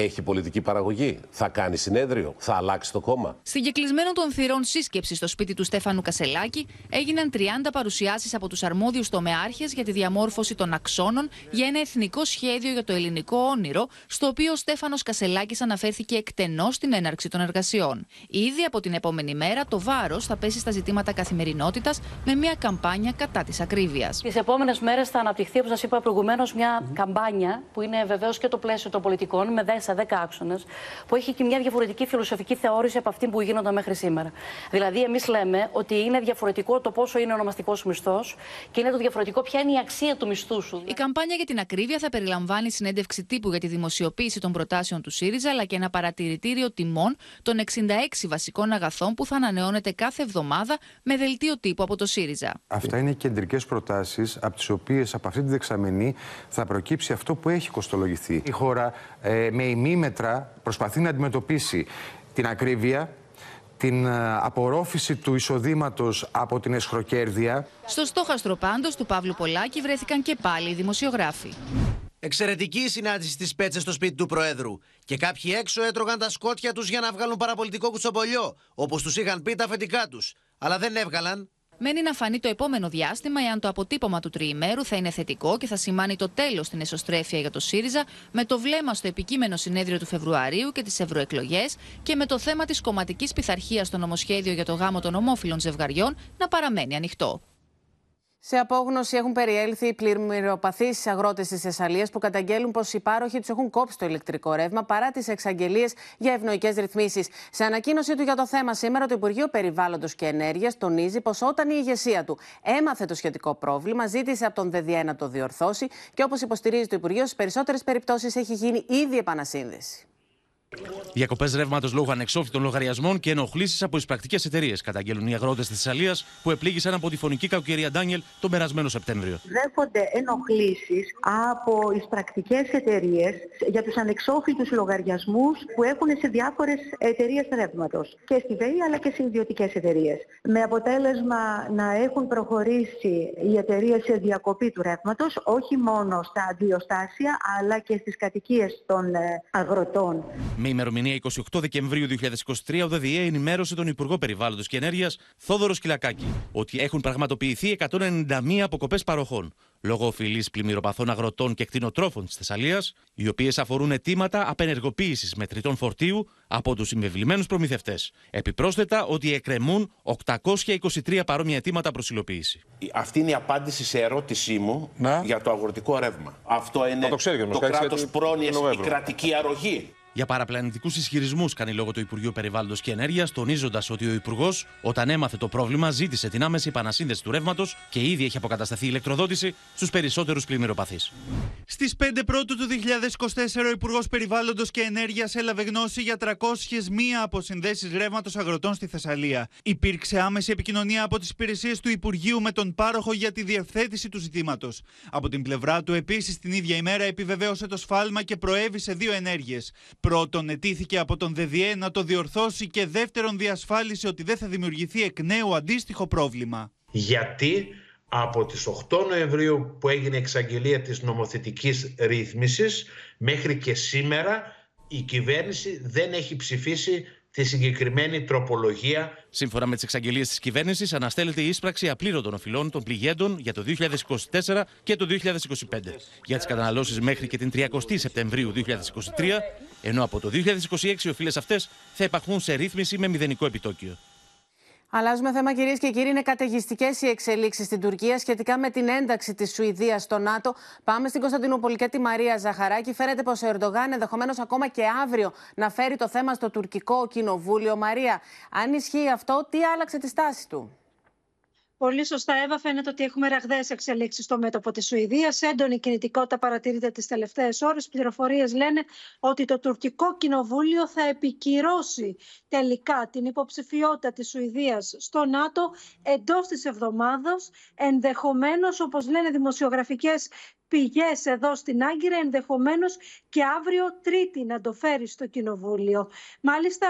Έχει πολιτική παραγωγή, θα κάνει συνέδριο, θα αλλάξει το κόμμα; Στην κεκλεισμένο των θυρών σύσκεψη στο σπίτι του Στέφανου Κασελάκη έγιναν 30 παρουσιάσεις από τους αρμόδιους τομεάρχες για τη διαμόρφωση των αξώνων για ένα εθνικό σχέδιο για το ελληνικό όνειρο, στο οποίο ο Στέφανος Κασελάκης αναφέρθηκε εκτενώς στην έναρξη των εργασιών. Ήδη από την επόμενη μέρα το βάρος θα πέσει στα ζητήματα καθημερινότητας με μια καμπάνια κατά της ακρίβειας. Τις επόμενες μέρες θα αναπτυχθεί, όπως σας είπα προηγουμένως, μια καμπάνια που είναι βεβαίως και το πλαίσιο των πολιτικών με στα 10 άξονες, που έχει και μια διαφορετική φιλοσοφική θεώρηση από αυτή που γίνονταν μέχρι σήμερα. Δηλαδή, εμείς λέμε ότι είναι διαφορετικό το πόσο είναι ονομαστικός μισθός και είναι το διαφορετικό ποια είναι η αξία του μισθού σου. Η καμπάνια για την ακρίβεια θα περιλαμβάνει συνέντευξη τύπου για τη δημοσιοποίηση των προτάσεων του ΣΥΡΙΖΑ, αλλά και ένα παρατηρητήριο τιμών των 66 βασικών αγαθών που θα ανανεώνεται κάθε εβδομάδα με δελτίο τύπου από το ΣΥΡΙΖΑ. Αυτά είναι κεντρικές προτάσεις, από τις οποίες από αυτή τη δεξαμενή θα προκύψει αυτό που έχει κοστολογηθεί. Η χώρα ε, με ημίμετρα προσπαθεί να αντιμετωπίσει την ακρίβεια, την ε, απορρόφηση του εισοδήματος από την εσχροκέρδεια. Στο στόχαστρο πάντως του Παύλου Πολάκη βρέθηκαν και πάλι οι δημοσιογράφοι. Εξαιρετική η συνάντηση στις πέτσες στο σπίτι του Προέδρου. Και κάποιοι έξω έτρωγαν τα σκότια τους για να βγάλουν παραπολιτικό κουτσομπολιό, όπως τους είχαν πει τα αφεντικά τους. Αλλά δεν έβγαλαν Μένει να φανεί το επόμενο διάστημα εάν το αποτύπωμα του τριημέρου θα είναι θετικό και θα σημάνει το τέλος στην εσωστρέφεια για το ΣΥΡΙΖΑ, με το βλέμμα στο επικείμενο συνέδριο του Φεβρουαρίου και τις ευρωεκλογές και με το θέμα της κομματικής πειθαρχίας στο νομοσχέδιο για το γάμο των ομόφυλων ζευγαριών να παραμένει ανοιχτό. Σε απόγνωση έχουν περιέλθει οι πλημμυροπαθείς αγρότες της Θεσσαλίας που καταγγέλουν πως οι πάροχοι τους έχουν κόψει το ηλεκτρικό ρεύμα παρά τις εξαγγελίες για ευνοϊκές ρυθμίσεις. Σε ανακοίνωσή του για το θέμα σήμερα, το Υπουργείο Περιβάλλοντος και Ενέργειας τονίζει πως όταν η ηγεσία του έμαθε το σχετικό πρόβλημα, ζήτησε από τον ΔΔΕ να το διορθώσει και όπως υποστηρίζει το Υπουργείο, στις περισσότερες περιπτώσεις έχει γίνει ήδη επανασύνδεση. Διακοπές ρεύματος λόγω ανεξόφλητων λογαριασμών και ενοχλήσεις από εισπρακτικές εταιρείες, καταγγέλουν οι αγρότες της Θεσσαλίας που επλήγησαν από τη φωνική κακοκαιρία Ντάνιελ τον περασμένο Σεπτέμβριο. Δέχονται ενοχλήσεις από εισπρακτικές εταιρείες για τους ανεξόφλητους λογαριασμούς που έχουν σε διάφορες εταιρείες ρεύματος. Και στη ΒΕΗ αλλά και σε ιδιωτικές εταιρείες. Με αποτέλεσμα να έχουν προχωρήσει οι εταιρείες σε διακοπή του ρεύματος, όχι μόνο στα αντιοστάσια αλλά και στις κατοικίες των ε, αγροτών. Με ημερομηνία 28 Δεκεμβρίου 2023, ο ΔΔΕ ενημέρωσε τον Υπουργό Περιβάλλοντος και Ενέργειας, Θόδωρος Κυλακάκη, ότι έχουν πραγματοποιηθεί 191 αποκοπές παροχών λόγω οφειλή πλημμυροπαθών αγροτών και κτηνοτρόφων της Θεσσαλίας, οι οποίες αφορούν αιτήματα απενεργοποίησης μετρητών φορτίου από τους συμβεβλημένους προμηθευτές. Επιπρόσθετα, ότι εκκρεμούν 823 παρόμοια αιτήματα προς υλοποίηση. Αυτή είναι η απάντηση σε ερώτησή μου για το αγροτικό ρεύμα. Αυτό είναι το, το κράτος πρόνοιας, η κρατική αρρωγή. Για παραπλανητικούς ισχυρισμούς κάνει λόγο το Υπουργείο Περιβάλλοντος και Ενέργειας, τονίζοντας ότι ο Υπουργός, όταν έμαθε το πρόβλημα, ζήτησε την άμεση επανασύνδεση του ρεύματος και ήδη έχει αποκατασταθεί η ηλεκτροδότηση στους περισσότερους πλημμυροπαθείς. Στις 5 Πρώτου του 2024, ο Υπουργός Περιβάλλοντος και Ενέργειας έλαβε γνώση για 301 αποσυνδέσεις ρεύματος αγροτών στη Θεσσαλία. Υπήρξε άμεση επικοινωνία από τις υπηρεσίες του Υπουργείου με τον πάροχο για τη διευθέτηση του ζητήματος. Από την πλευρά του, επίσης την ίδια ημέρα επιβεβαίωσε το σφάλμα και προέβησε δύο ενέργειες. Πρώτον, ετήθηκε από τον ΔΔΕ να το διορθώσει και δεύτερον, διασφάλισε ότι δεν θα δημιουργηθεί εκ νέου αντίστοιχο πρόβλημα. Γιατί από τις 8 Νοεμβρίου που έγινε η εξαγγελία της νομοθετικής ρύθμισης μέχρι και σήμερα η κυβέρνηση δεν έχει ψηφίσει τη συγκεκριμένη τροπολογία. Σύμφωνα με τις εξαγγελίες της κυβέρνησης, αναστέλλεται η ίσπραξη απλήρωτων οφειλών των πληγέντων για το 2024 και το 2025 για τις καταναλώσεις μέχρι και την 30η Σεπτεμβρίου 2023, ενώ από το 2026 οι οφείλες αυτές θα υπαχθούν σε ρύθμιση με μηδενικό επιτόκιο. Αλλάζουμε θέμα, κυρίες και κύριοι. Είναι καταιγιστικές οι εξελίξεις στην Τουρκία σχετικά με την ένταξη της Σουηδίας στο ΝΑΤΟ. Πάμε στην Κωνσταντινούπολη και τη Μαρία Ζαχαράκη. Φαίνεται πως ο Ερντογάν ενδεχομένως ακόμα και αύριο να φέρει το θέμα στο τουρκικό κοινοβούλιο. Μαρία, αν ισχύει αυτό, τι άλλαξε τη στάση του; Πολύ σωστά, Εύα. Φαίνεται ότι έχουμε ραγδαίες εξελίξεις στο μέτωπο της Σουηδίας. Έντονη κινητικότητα παρατηρείται τις τελευταίες ώρες. Πληροφορίες λένε ότι το τουρκικό κοινοβούλιο θα επικυρώσει τελικά την υποψηφιότητα της Σουηδίας στο ΝΑΤΟ εντός της εβδομάδα. Ενδεχομένως, όπως λένε δημοσιογραφικές πηγές εδώ στην Άγκυρα ενδεχομένως και αύριο Τρίτη να το φέρεις στο Κοινοβούλιο. Μάλιστα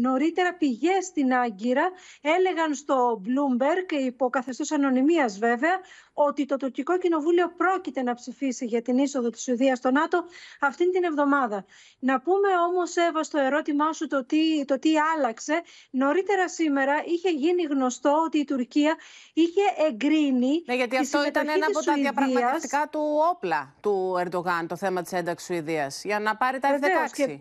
νωρίτερα πηγές στην Άγκυρα έλεγαν στο Bloomberg, υπό καθεστώς ανωνυμίας βέβαια, ότι το τουρκικό κοινοβούλιο πρόκειται να ψηφίσει για την είσοδο της Σουηδίας στο ΝΑΤΟ αυτήν την εβδομάδα. Να πούμε όμως, Εύα, στο ερώτημά σου το τι, το τι άλλαξε. Νωρίτερα σήμερα είχε γίνει γνωστό ότι η Τουρκία είχε εγκρίνει Ναι, γιατί αυτό ήταν ένα από τα διαπραγματευτικά του όπλα του Ερντογάν, το θέμα της ένταξης Σουηδίας, για να πάρει τα F-16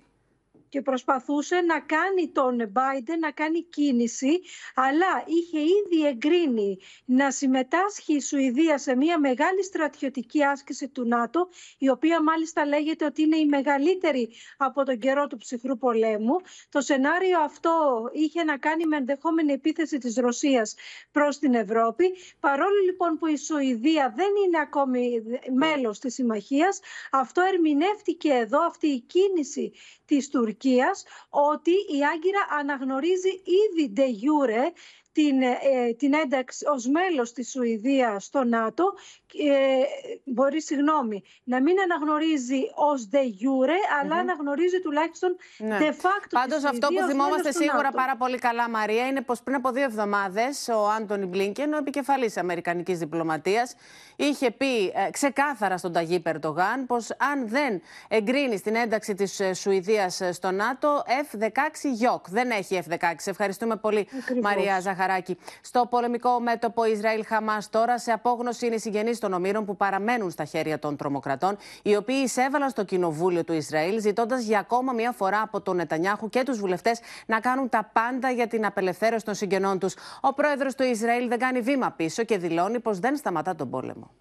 και προσπαθούσε να κάνει τον Biden να κάνει κίνηση, αλλά είχε ήδη εγκρίνει να συμμετάσχει η Σουηδία σε μια μεγάλη στρατιωτική άσκηση του ΝΑΤΟ, η οποία μάλιστα λέγεται ότι είναι η μεγαλύτερη από τον καιρό του ψυχρού πολέμου. Το σενάριο αυτό είχε να κάνει με ενδεχόμενη επίθεση της Ρωσίας προς την Ευρώπη. Παρόλο λοιπόν που η Σουηδία δεν είναι ακόμη μέλος της συμμαχίας, αυτό ερμηνεύτηκε εδώ, αυτή η κίνηση της Τουρκίας ότι η Άγκυρα αναγνωρίζει ήδη de jure την, ε, την ένταξη ως μέλος της Σουηδίας στο ΝΑΤΟ ε, μπορεί, συγγνώμη, να μην αναγνωρίζει ως de jure, αλλά αναγνωρίζει τουλάχιστον ναι. de facto Πάντως αυτό που θυμόμαστε σίγουρα πάρα πολύ καλά, Μαρία, είναι πως πριν από δύο εβδομάδες ο Άντωνι Μπλίνκεν, ο επικεφαλής Αμερικανικής διπλωματίας, είχε πει ε, ξεκάθαρα στον Ταγί Περτογάν πως αν δεν εγκρίνει την ένταξη της ε, Σουηδίας ε, στο ΝΑΤΟ, F-16 γιοκ. Δεν έχει F-16. Ευχαριστούμε πολύ, Μαρία Ζαχαράκη. Στο πολεμικό μέτωπο Ισραήλ-Χαμάς τώρα σε απόγνωση είναι οι συγγενείς των ομήρων που παραμένουν στα χέρια των τρομοκρατών, οι οποίοι εισέβαλαν στο κοινοβούλιο του Ισραήλ, ζητώντας για ακόμα μία φορά από τον Νετανιάχου και τους βουλευτές να κάνουν τα πάντα για την απελευθέρωση των συγγενών τους. Ο πρόεδρος του Ισραήλ δεν κάνει βήμα πίσω και δηλώνει πως δεν σταματά τον πόλεμο.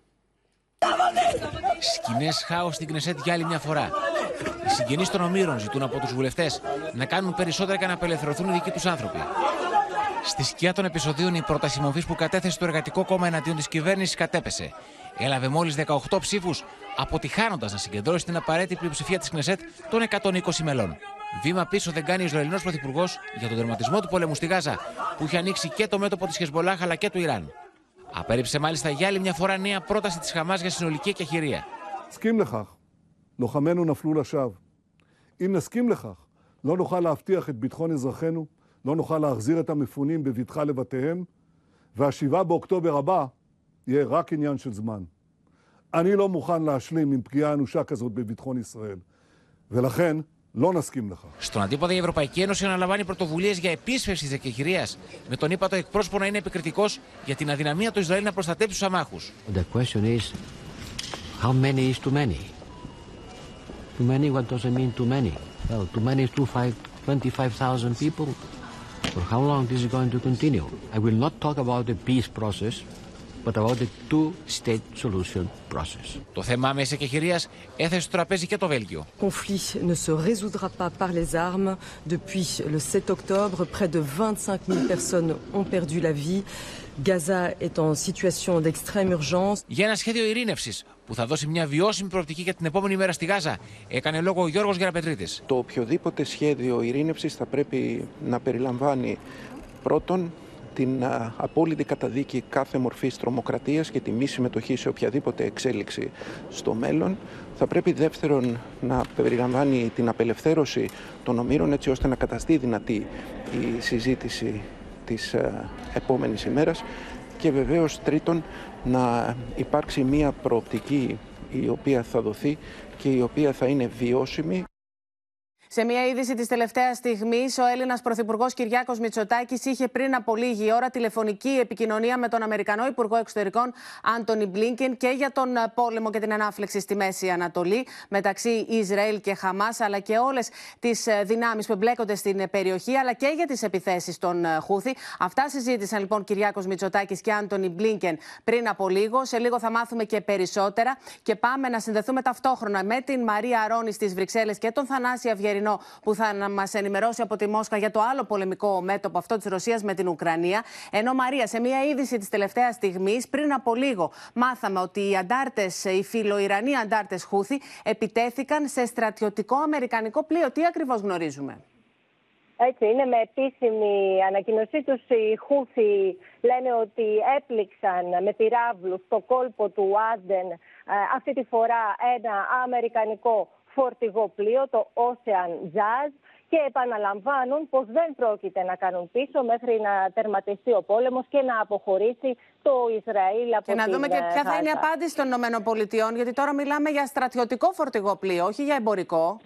Σκηνές χάος στην Κνεσέτ για άλλη μια φορά. Οι συγγενείς των ομήρων ζητούν από τους βουλευτές να κάνουν περισσότερα για να απελευθερωθούν οι δικοί τους άνθρωποι. Στη σκιά των επεισοδίων, η πρόταση μορφή που κατέθεσε το Εργατικό Κόμμα εναντίον τη κυβέρνηση κατέπεσε. Έλαβε μόλι 18 ψήφου, αποτυχάνοντα να συγκεντρώσει την απαραίτητη πλειοψηφία τη Κνεσέτ των 120 μελών. Βήμα πίσω δεν κάνει ο Ισραηλινό Πρωθυπουργό για τον τερματισμό του πολέμου στη Γάζα, που είχε ανοίξει και το μέτωπο τη Χεσμολάχ αλλά και του Ιράν. Απέριψε μάλιστα για άλλη μια φορά νέα πρόταση τη Χαμά για συνολική εκεχηρία. נסכים לכך, לוחמינו נפלו לשווא. אם נסכים לכך, לא נוכל להבטיח את ביטחון אזרחינו, לא נוכל להחזיר את המפונים בבטחה לבתיהם, והשבעה באוקטובר הבא יהיה רק עניין של זמן. אני לא מוכן להשלים עם פגיעה אנושה כזאת בביטחון ישראל, ולכן לא נסכים לכך. Στον αντίποδα, η Ευρωπαϊκή Ένωση αναλαμβάνει πρωτοβουλίε για επίσπευση τη εκεχηρία, με τον ύπατο εκπρόσωπο να είναι επικριτικό για την αδυναμία του Ισραήλ να προστατεύσει του αμάχου. The question is, how many is too many? Too many, what does it mean too many? Well, too many is 25,000 people. For how long this is going to continue? I will not talk about the peace process, but about the two-state solution process. Το θέμα άμεση εκεχηρία έθεσε στο τραπέζι και το Βέλγιο. conflit ne se résoudra pas par les armes. Depuis le 7 octobre, près de 25 000 personnes ont perdu la vie. Gaza est en situation d'extrême urgence. Για ένα σχέδιο ειρήνευσης που θα δώσει μια βιώσιμη προοπτική για την επόμενη μέρα στη Γάζα, έκανε λόγο ο Γιώργος Γεραπετρίτης. Το οποιοδήποτε σχέδιο ειρήνευσης θα πρέπει να περιλαμβάνει πρώτον την α, απόλυτη καταδίκη κάθε μορφής τρομοκρατίας και τη μη συμμετοχή σε οποιαδήποτε εξέλιξη στο μέλλον. Θα πρέπει δεύτερον να περιλαμβάνει την απελευθέρωση των ομήρων έτσι ώστε να καταστεί δυνατή η συζήτηση της α, επόμενης ημέρας και βεβαίως τρίτον να υπάρξει μία προοπτική η οποία θα δοθεί και η οποία θα είναι βιώσιμη. Σε μια είδηση της τελευταίας στιγμής, ο Έλληνας Πρωθυπουργός Κυριάκος Μητσοτάκης είχε πριν από λίγη ώρα τηλεφωνική επικοινωνία με τον Αμερικανό Υπουργό Εξωτερικών Άντωνι Μπλίνκεν και για τον ε, πόλεμο και την ανάφλεξη στη Μέση Ανατολή μεταξύ Ισραήλ και Χαμάς, αλλά και όλες τις ε, δυνάμεις που εμπλέκονται στην ε, περιοχή, αλλά και για τις επιθέσεις των Χούθη. Αυτά συζήτησαν λοιπόν Κυριάκος Μητσοτάκης και Άντωνι Μπλίνκεν πριν από λίγο. Σε λίγο θα μάθουμε και περισσότερα και πάμε να συνδεθούμε ταυτόχρονα με την Μαρία Αρώνης στις Βρυξέλλες και τον Θανάση Αυγερινό που θα μας ενημερώσει από τη Μόσχα για το άλλο πολεμικό μέτωπο αυτό της Ρωσίας με την Ουκρανία. Ενώ Μαρία, σε μια είδηση της τελευταίας στιγμής, πριν από λίγο, μάθαμε ότι οι αντάρτες, οι φιλοϊρανοί αντάρτες Χούθη, επιτέθηκαν σε στρατιωτικό αμερικανικό πλοίο. Τι ακριβώς γνωρίζουμε; Έτσι είναι, με επίσημη ανακοίνωσή τους οι Χούθη λένε ότι έπληξαν με πυράβλους στο κόλπο του Άντεν ε, αυτή τη φορά ένα αμερικανικό φορτηγό πλοίο, το Ocean Jazz, και επαναλαμβάνουν πως δεν πρόκειται να κάνουν πίσω μέχρι να τερματιστεί ο πόλεμος και να αποχωρήσει το Ισραήλ από Και να δούμε και ποια θα είναι η απάντηση των ΗΠΑ, γιατί τώρα μιλάμε για στρατιωτικό φορτηγό πλοίο, όχι για εμπορικό.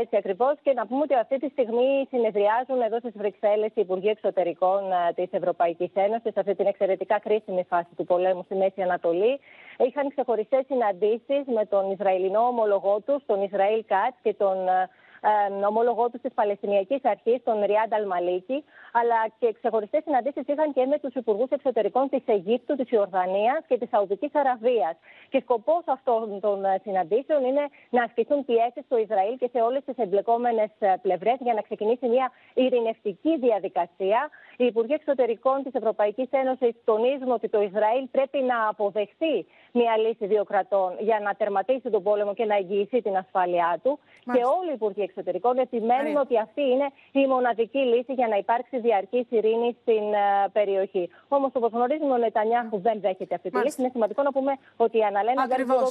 Έτσι ακριβώς. Και να πούμε ότι αυτή τη στιγμή συνεδριάζουν εδώ στις Βρυξέλλες οι Υπουργοί Εξωτερικών της Ευρωπαϊκής Ένωσης σε αυτή την εξαιρετικά κρίσιμη φάση του πολέμου στη Μέση Ανατολή. Είχαν ξεχωριστές συναντήσεις με τον Ισραηλινό ομολογό τους, τον Ισραήλ Κάτς και τον ομόλογό τους τη Παλαιστινιακή Αρχή, τον Ριάντ Αλμαλίκη, αλλά και ξεχωριστές συναντήσεις είχαν και με τους υπουργούς εξωτερικών της Αιγύπτου, της Ιορδανίας και της Σαουδικής Αραβίας. Και σκοπός αυτών των ε, συναντήσεων είναι να ασκηθούν πιέσεις στο Ισραήλ και σε όλες τις εμπλεκόμενες πλευρές για να ξεκινήσει μια ειρηνευτική διαδικασία. Οι Υπουργοί Εξωτερικών της Ευρωπαϊκής Ένωσης τονίζουν ότι το Ισραήλ πρέπει να αποδεχθεί μια λύση δύο κρατών για να τερματίσει τον πόλεμο και να εγγυηθεί την ασφάλειά του. Και όλοι οι Υπουργοί Εξωτερικών επιμένουν ότι αυτή είναι η μοναδική λύση για να υπάρξει διαρκή ειρήνη στην uh, περιοχή. Όμως, όπως γνωρίζουμε, ο Νετανιάχου δεν δέχεται αυτή τη λύση. Είναι σημαντικό να πούμε ότι η Αναλένα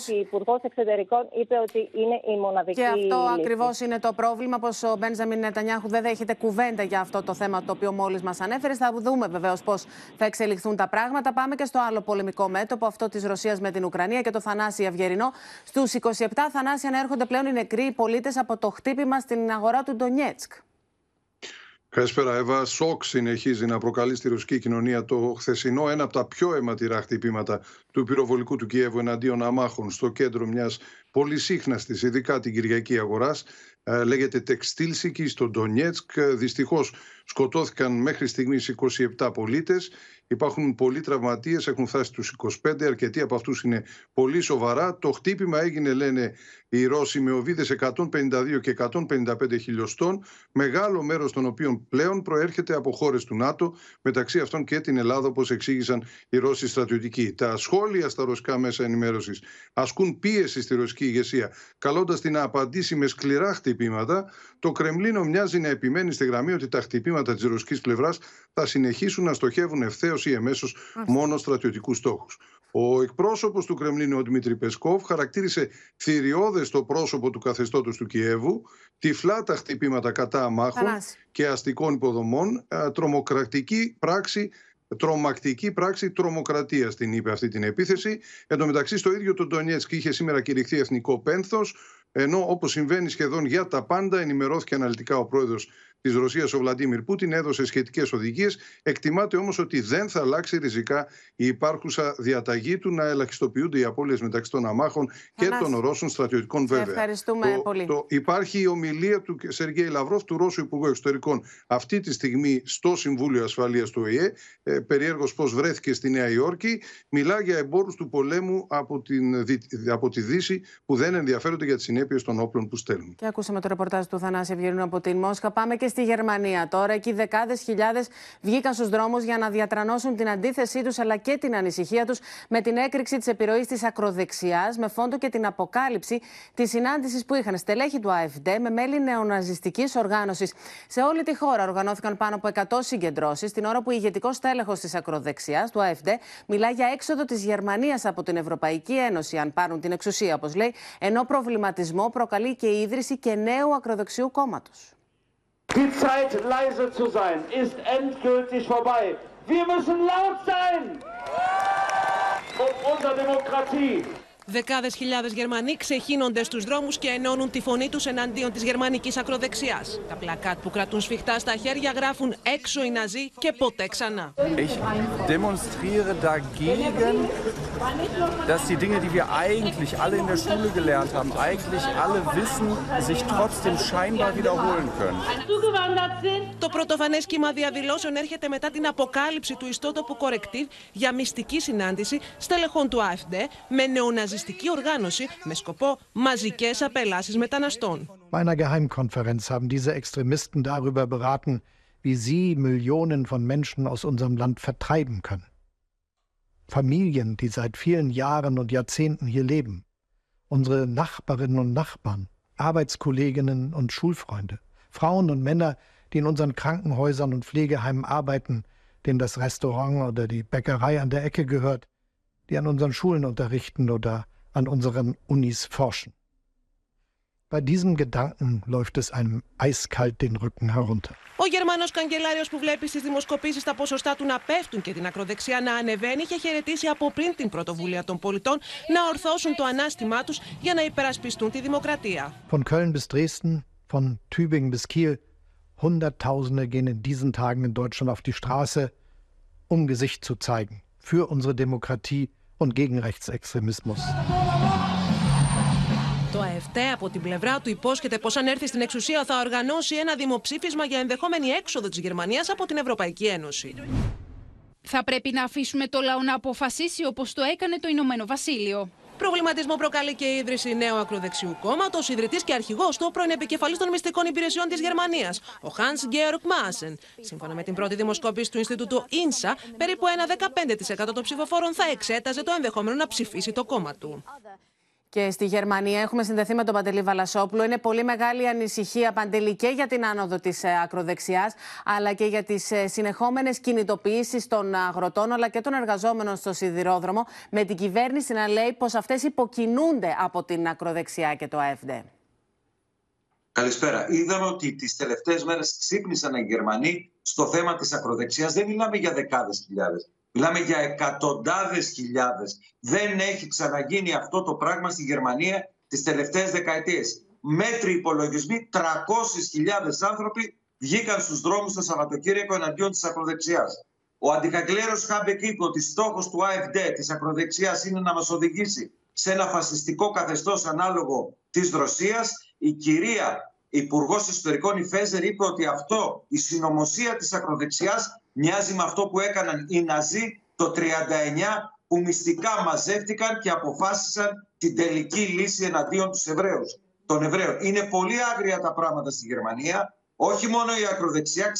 η Υπουργός Εξωτερικών, είπε ότι είναι η μοναδική λύση. Και αυτό ακριβώς είναι το πρόβλημα, πως ο Μπένζαμιν Νετανιάχου δεν δέχεται κουβέντα για αυτό το θέμα το οποίο μόλις μας ανέφερε. Θα δούμε βεβαίως πώς θα εξελιχθούν τα πράγματα. Πάμε και στο άλλο πολεμικό μέτωπο, αυτό της Ρωσίας με την Ουκρανία και το Θανάση Αυγερινό. Στους 27 Θανάσια να έρχονται πλέον οι νεκροί πολίτες από το χτύπημα στην αγορά του Ντονιέτσκ. Καλησπέρα, Εύα. Σοκ συνεχίζει να προκαλεί στη ρωσική κοινωνία το χθεσινό ένα από τα πιο αιματηρά χτυπήματα του πυροβολικού του Κιέβου εναντίον αμάχων στο κέντρο μιας πολυσύχναστης, ειδικά την Κυριακή αγοράς. Ε, λέγεται Τεξτήλσικη στο Ντονιέτσκ. Δυστυχώς σκοτώθηκαν μέχρι στιγμής 27 πολίτες. Υπάρχουν πολλοί τραυματίες, έχουν φτάσει τους 25, αρκετοί από αυτούς είναι πολύ σοβαρά. Το χτύπημα έγινε, λένε οι Ρώσοι, με οβίδες 152 και 155 χιλιοστών, μεγάλο μέρος των οποίων πλέον προέρχεται από χώρες του ΝΑΤΟ, μεταξύ αυτών και την Ελλάδα, όπως εξήγησαν οι Ρώσοι στρατιωτικοί. Τα σχόλια στα ρωσικά μέσα ενημέρωσης ασκούν πίεση στη ρωσική ηγεσία, καλώντας την να απαντήσει με σκληρά χτυπήματα. Το Κρεμλίνο μοιάζει να επιμένει στη γραμμή ότι τα χτυπήματα της ρωσικής πλευράς θα συνεχίσουν να στοχεύουν ευθέως ή εμέσως μόνο στρατιωτικούς στόχους. Ο εκπρόσωπος του Κρεμλίνου, ο Δημήτρη Πεσκόφ, χαρακτήρισε θηριώδες το πρόσωπο του καθεστώτος του Κιέβου, τυφλά τα χτυπήματα κατά αμάχων και αστικών υποδομών, τρομοκρατική πράξη τρομακτική πράξη τρομοκρατίας, την είπε αυτή την επίθεση. Εν τω μεταξύ, στο ίδιο το Ντονιέτσκ είχε σήμερα κηρυχθεί εθνικό πένθος, ενώ όπως συμβαίνει σχεδόν για τα πάντα, ενημερώθηκε αναλυτικά ο πρόεδρος της Ρωσίας, ο Βλαντίμιρ Πούτιν, έδωσε σχετικές οδηγίες. Εκτιμάται όμως ότι δεν θα αλλάξει ριζικά η υπάρχουσα διαταγή του να ελαχιστοποιούνται οι απώλειες μεταξύ των αμάχων και των Ρώσων στρατιωτικών, βέβαια. Ευχαριστούμε το, πολύ. Το, υπάρχει η ομιλία του Σεργέη Λαυρόφ, του Ρώσου Υπουργού Εξωτερικών, αυτή τη στιγμή στο Συμβούλιο Ασφαλείας του ΟΗΕ. Ε, Περίεργος πώς βρέθηκε στη Νέα Υόρκη. Μιλά για εμπόρους του πολέμου από, την, από τη Δύση που δεν ενδιαφέρονται για τις συνέπειες των όπλων που στέλνουν. Και ακούσαμε το ρεπορτάζ του Θανάση Ευγενού από την Μόσχα. Πάμε και στη Γερμανία τώρα. Εκεί δεκάδες χιλιάδες βγήκαν στους δρόμους για να διατρανώσουν την αντίθεσή τους αλλά και την ανησυχία τους με την έκρηξη της επιρροής της ακροδεξιάς, με φόντο και την αποκάλυψη της συνάντησης που είχαν στελέχη του ΑΕΦΔ με μέλη νεοναζιστικής οργάνωσης. Σε όλη τη χώρα οργανώθηκαν πάνω από 100 συγκεντρώσεις, την ώρα που ο ηγετικός τέλεχο της ακροδεξιάς, του ΑΕΦΔ, μιλά για έξοδο της Γερμανίας από την Ευρωπαϊκή Ένωση, αν πάρουν την εξουσία, όπως λέει, ενώ προβληματισμό προκαλεί και η ίδρυση και νέου ακροδεξιού κόμματος. Die Zeit, leise zu sein, ist endgültig vorbei. Wir müssen laut sein! Um unsere Demokratie Δεκάδες χιλιάδες Γερμανοί ξεχύνονται στους δρόμους και ενώνουν τη φωνή τους εναντίον της γερμανικής ακροδεξιάς. Τα πλακάτ που κρατούν σφιχτά στα χέρια γράφουν έξω οι Ναζί και ποτέ ξανά. Ich demonstriere dagegen, dass die Dinge, die wir eigentlich alle in der Schule gelernt haben, eigentlich alle wissen, sich trotzdem scheinbar wiederholen können. Το πρωτοφανέ κύμα διαδηλώσεων έρχεται μετά την αποκάλυψη του ιστότοπου Corrective για μυστική συνάντηση στελεχών του AfD με νεοναζιστική οργάνωση με σκοπό μαζικές απελάσεις μεταναστών. Bei einer Geheimkonferenz haben diese Extremisten darüber beraten, wie sie Millionen von Menschen aus unserem Land vertreiben können. Familien, die seit vielen Jahren und Jahrzehnten hier leben. Unsere Nachbarinnen und Nachbarn, Arbeitskolleginnen und Schulfreunde. Frauen und Männer, die in unseren Krankenhäusern und Pflegeheimen arbeiten, denen das Restaurant oder die Bäckerei an der Ecke gehört, die an unseren Schulen unterrichten oder an unseren Unis forschen. Bei diesem Gedanken läuft es einem eiskalt den Rücken herunter. Ο Γερμανό καγκελάριο που βλέπει στι δημοσκοπήσει τα ποσοστά του να πέφτουν και την ακροδεξιά να ανεβαίνει, είχε χαιρετήσει από πριν την πρωτοβουλία των πολιτών να ορθώσουν το ανάστημά του για να υπερασπιστούν τη δημοκρατία. Von Köln bis Dresden, von Tübingen bis Kiel, Hunderttausende gehen in diesen Tagen in Deutschland auf die Straße, um Gesicht zu zeigen für unsere Demokratie und gegen Rechtsextremismus. Το ΑΕΦΤ από την πλευρά του υπόσχεται πως αν έρθει στην εξουσία θα οργανώσει ένα δημοψήφισμα για ενδεχόμενη έξοδο της Γερμανίας από την Ευρωπαϊκή Ένωση. Θα πρέπει να αφήσουμε το λαό να αποφασίσει όπως το έκανε το Ηνωμένο Βασίλειο. Προβληματισμό προκαλεί και η ίδρυση νέου ακροδεξιού κόμματος, ιδρυτής και αρχηγός του πρώην επικεφαλής των μυστικών υπηρεσιών της Γερμανίας, ο Hans Georg Maassen. Σύμφωνα με την πρώτη δημοσκόπηση του Ινστιτούτου INSA, περίπου ένα 15% των ψηφοφόρων θα εξέταζε το ενδεχόμενο να ψηφίσει το κόμμα του. Και στη Γερμανία έχουμε συνδεθεί με τον Παντελή Βαλασόπουλο. Είναι πολύ μεγάλη ανησυχία, Παντελή, και για την άνοδο της ακροδεξιάς, αλλά και για τις συνεχόμενες κινητοποιήσεις των αγροτών αλλά και των εργαζόμενων στο σιδηρόδρομο, με την κυβέρνηση να λέει πως αυτές υποκινούνται από την ακροδεξιά και το ΑΕΦΔ. Καλησπέρα. Είδαμε ότι τις τελευταίες μέρες ξύπνησαν οι Γερμανοί στο θέμα της ακροδεξιάς. Δεν μιλάμε για δεκάδες χιλιάδες. Μιλάμε για εκατοντάδες χιλιάδες. Δεν έχει ξαναγίνει αυτό το πράγμα στη Γερμανία τις τελευταίες δεκαετίες. Μέτρη υπολογισμοί, 300.000 άνθρωποι βγήκαν στους δρόμους το Σαββατοκύριακο εναντίον της ακροδεξιάς. Ο αντικακλέρος Χάμπεκ είπε ότι στόχος του ΑΕΦΔ της ακροδεξιάς είναι να μας οδηγήσει σε ένα φασιστικό καθεστώς ανάλογο της Ρωσίας. Η κυρία Υπουργός Εσωτερικών η Φέζερ είπε ότι αυτό, η συνωμοσία της ακροδεξιάς μοιάζει με αυτό που έκαναν οι Ναζί το 19 που μυστικά μαζεύτηκαν και αποφάσισαν την τελική λύση εναντίον τους Εβραίους, των Εβραίων. Είναι πολύ άγρια τα πράγματα στη Γερμανία. Όχι μόνο η ακροδεξιά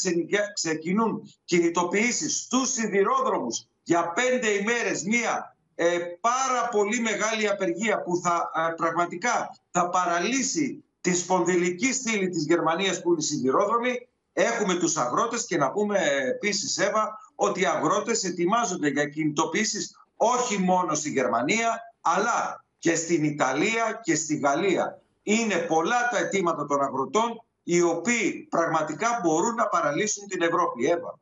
ξεκινούν κινητοποιήσεις στους σιδηρόδρομους για πέντε ημέρες μία ε, πάρα πολύ μεγάλη απεργία που θα ε, πραγματικά θα παραλύσει τη σπονδυλική στήλη της Γερμανίας που είναι οι σιδηρόδρομοι Έχουμε τους αγρότες και να πούμε επίσης Εύα ότι οι αγρότες ετοιμάζονται για κινητοποιήσεις όχι μόνο στη Γερμανία αλλά και στην Ιταλία και στη Γαλλία. Είναι πολλά τα αιτήματα των αγροτών οι οποίοι πραγματικά μπορούν να παραλύσουν την Ευρώπη. Εύα.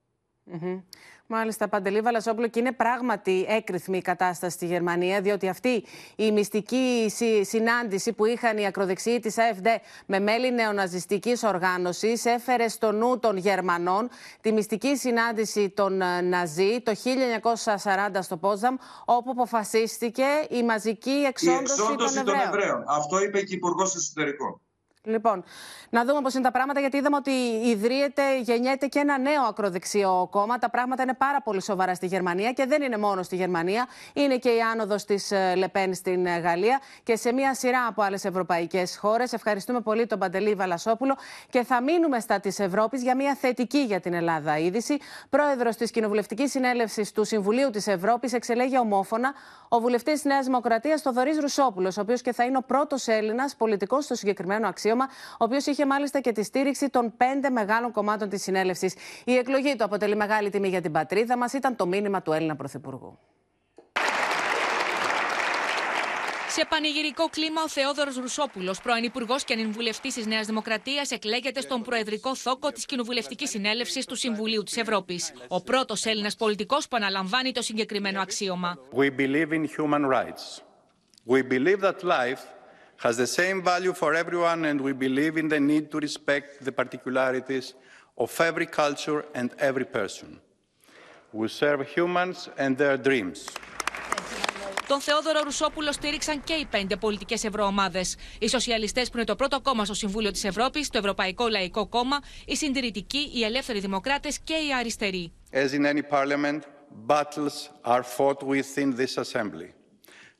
Μάλιστα, Παντελή Βαλασόπουλο, και είναι πράγματι έκρηθμη η κατάσταση στη Γερμανία, διότι αυτή η μυστική συνάντηση που είχαν οι ακροδεξιοί της ΑΕΦΔ με μέλη νεοναζιστικής οργάνωσης έφερε στο νου των Γερμανών τη μυστική συνάντηση των ε, Ναζί το 1940 στο Πόζαμ, όπου αποφασίστηκε η μαζική εξόντωση, η εξόντωση των, Εβραίων. των Εβραίων. Αυτό είπε και η Υπουργός Εσωτερικών. Λοιπόν, να δούμε πώς είναι τα πράγματα, γιατί είδαμε ότι ιδρύεται, γεννιέται και ένα νέο ακροδεξιό κόμμα. Τα πράγματα είναι πάρα πολύ σοβαρά στη Γερμανία και δεν είναι μόνο στη Γερμανία. Είναι και η άνοδος της ε, Λεπέν στην ε, Γαλλία και σε μια σειρά από άλλες ευρωπαϊκές χώρες. Ευχαριστούμε πολύ τον Παντελή Βαλασόπουλο και θα μείνουμε στα της Ευρώπης για μια θετική για την Ελλάδα είδηση. Πρόεδρος της Κοινοβουλευτικής Συνέλευσης του Συμβουλίου της Ευρώπης εξελέγει ομόφωνα ο βουλευτής της Νέας Δημοκρατίας, Θοδωρής Ρουσόπουλος, ο οποίος και θα είναι ο πρώτος Έλληνας πολιτικός στο συγκεκριμένο αξίωμα, ο οποίος είχε μάλιστα και τη στήριξη των πέντε μεγάλων κομμάτων της συνέλευσης. Η εκλογή του αποτελεί μεγάλη τιμή για την πατρίδα μας, ήταν το μήνυμα του Έλληνα Πρωθυπουργού. Σε πανηγυρικό κλίμα, ο Θεόδωρος Ρουσόπουλος, πρώην Υπουργός και ανυμβουλευτή της Νέας Δημοκρατίας, εκλέγεται στον Προεδρικό Θόκο της Κοινοβουλευτικής Συνέλευσης του Συμβουλίου της Ευρώπης. Ο πρώτος Έλληνας πολιτικός που αναλαμβάνει το συγκεκριμένο αξίωμα. We believe in human rights. We believe that life has the same value for everyone and we believe in the need to respect the particularities of every culture and every person. We serve humans and their dreams. Τον Θεόδωρο Ρουσόπουλο στήριξαν και οι πέντε πολιτικέ ευρωομάδε. Οι Σοσιαλιστέ, που είναι το πρώτο κόμμα στο Συμβούλιο τη Ευρώπη, το Ευρωπαϊκό Λαϊκό Κόμμα, οι Συντηρητικοί, οι Ελεύθεροι Δημοκράτε και οι Αριστεροί. As in any parliament, battles are fought within this assembly.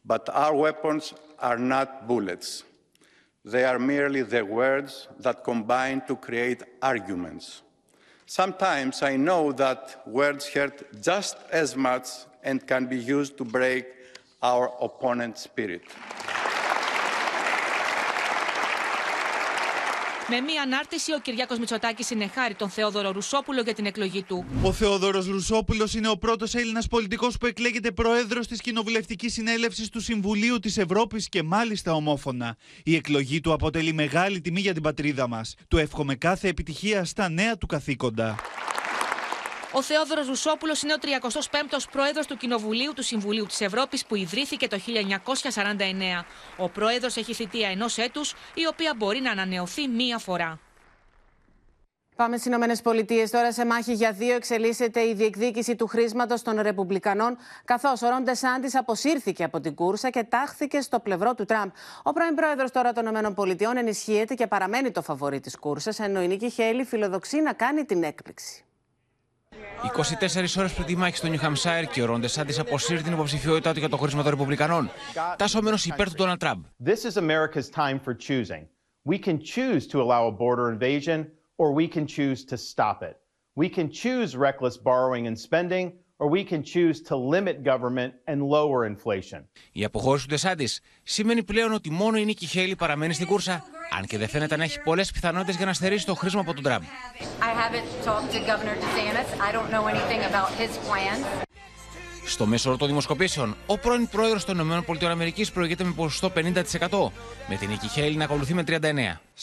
But our weapons are not bullets. They are merely the words that combine to create arguments. Sometimes I know that words hurt just as much and can be used to break our opponent's spirit. Με μία ανάρτηση, ο Κυριάκος Μητσοτάκης συνεχάρει τον Θεόδωρο Ρουσόπουλο για την εκλογή του. Ο Θεόδωρος Ρουσόπουλος είναι ο πρώτος Έλληνας πολιτικός που εκλέγεται πρόεδρος της Κοινοβουλευτικής Συνέλευσης του Συμβουλίου της Ευρώπης και μάλιστα ομόφωνα. Η εκλογή του αποτελεί μεγάλη τιμή για την πατρίδα μας. Του εύχομαι κάθε επιτυχία στα νέα του καθήκοντα. Ο Θεόδωρος Ρουσόπουλος είναι ο 35ος πρόεδρος του Κοινοβουλίου του Συμβουλίου της Ευρώπης που ιδρύθηκε το 1949. Ο πρόεδρος έχει θητεία ενός έτους, η οποία μπορεί να ανανεωθεί μία φορά. Πάμε στις Ηνωμένες Πολιτείες. Τώρα σε μάχη για δύο εξελίσσεται η διεκδίκηση του χρήσματος των Ρεπουμπλικανών, καθώς ο Ρόντε Σάντι αποσύρθηκε από την κούρσα και τάχθηκε στο πλευρό του Τραμπ. Ο πρώην πρόεδρος τώρα των Ηνωμένων Πολιτειών ενισχύεται και παραμένει το φαβορή της κούρσας, ενώ η Νίκη Χέιλι φιλοδοξεί να κάνει την έκπληξη. 24 ώρες πριν τη μάχη στο Νιου Χαμσάιρ και ο Ρόντε Σάντι αποσύρει την υποψηφιότητά του για το χώρισμα των Ρεπουμπλικανών, τάσσομενο υπέρ του Ντόναλτ Τραμπ. This is America's time for choosing. We can choose to allow a border invasion, or we can choose to stop it. We can choose reckless borrowing and spending, or we can choose to limit government and lower inflation. Η αποχώρηση του Ντεσάντης σημαίνει πλέον ότι μόνο η Νίκη Χέιλι παραμένει στην κούρσα, αν και δεν φαίνεται να έχει πολλές πιθανότητες για να στερήσει το χρήσμα από τον Τραμπ. Στο μέσο όρο των δημοσκοπήσεων, ο πρώην πρόεδρος των ΗΠΑ προηγείται με ποσοστό 50%, με την Νίκη Χέιλι να ακολουθεί με 39%.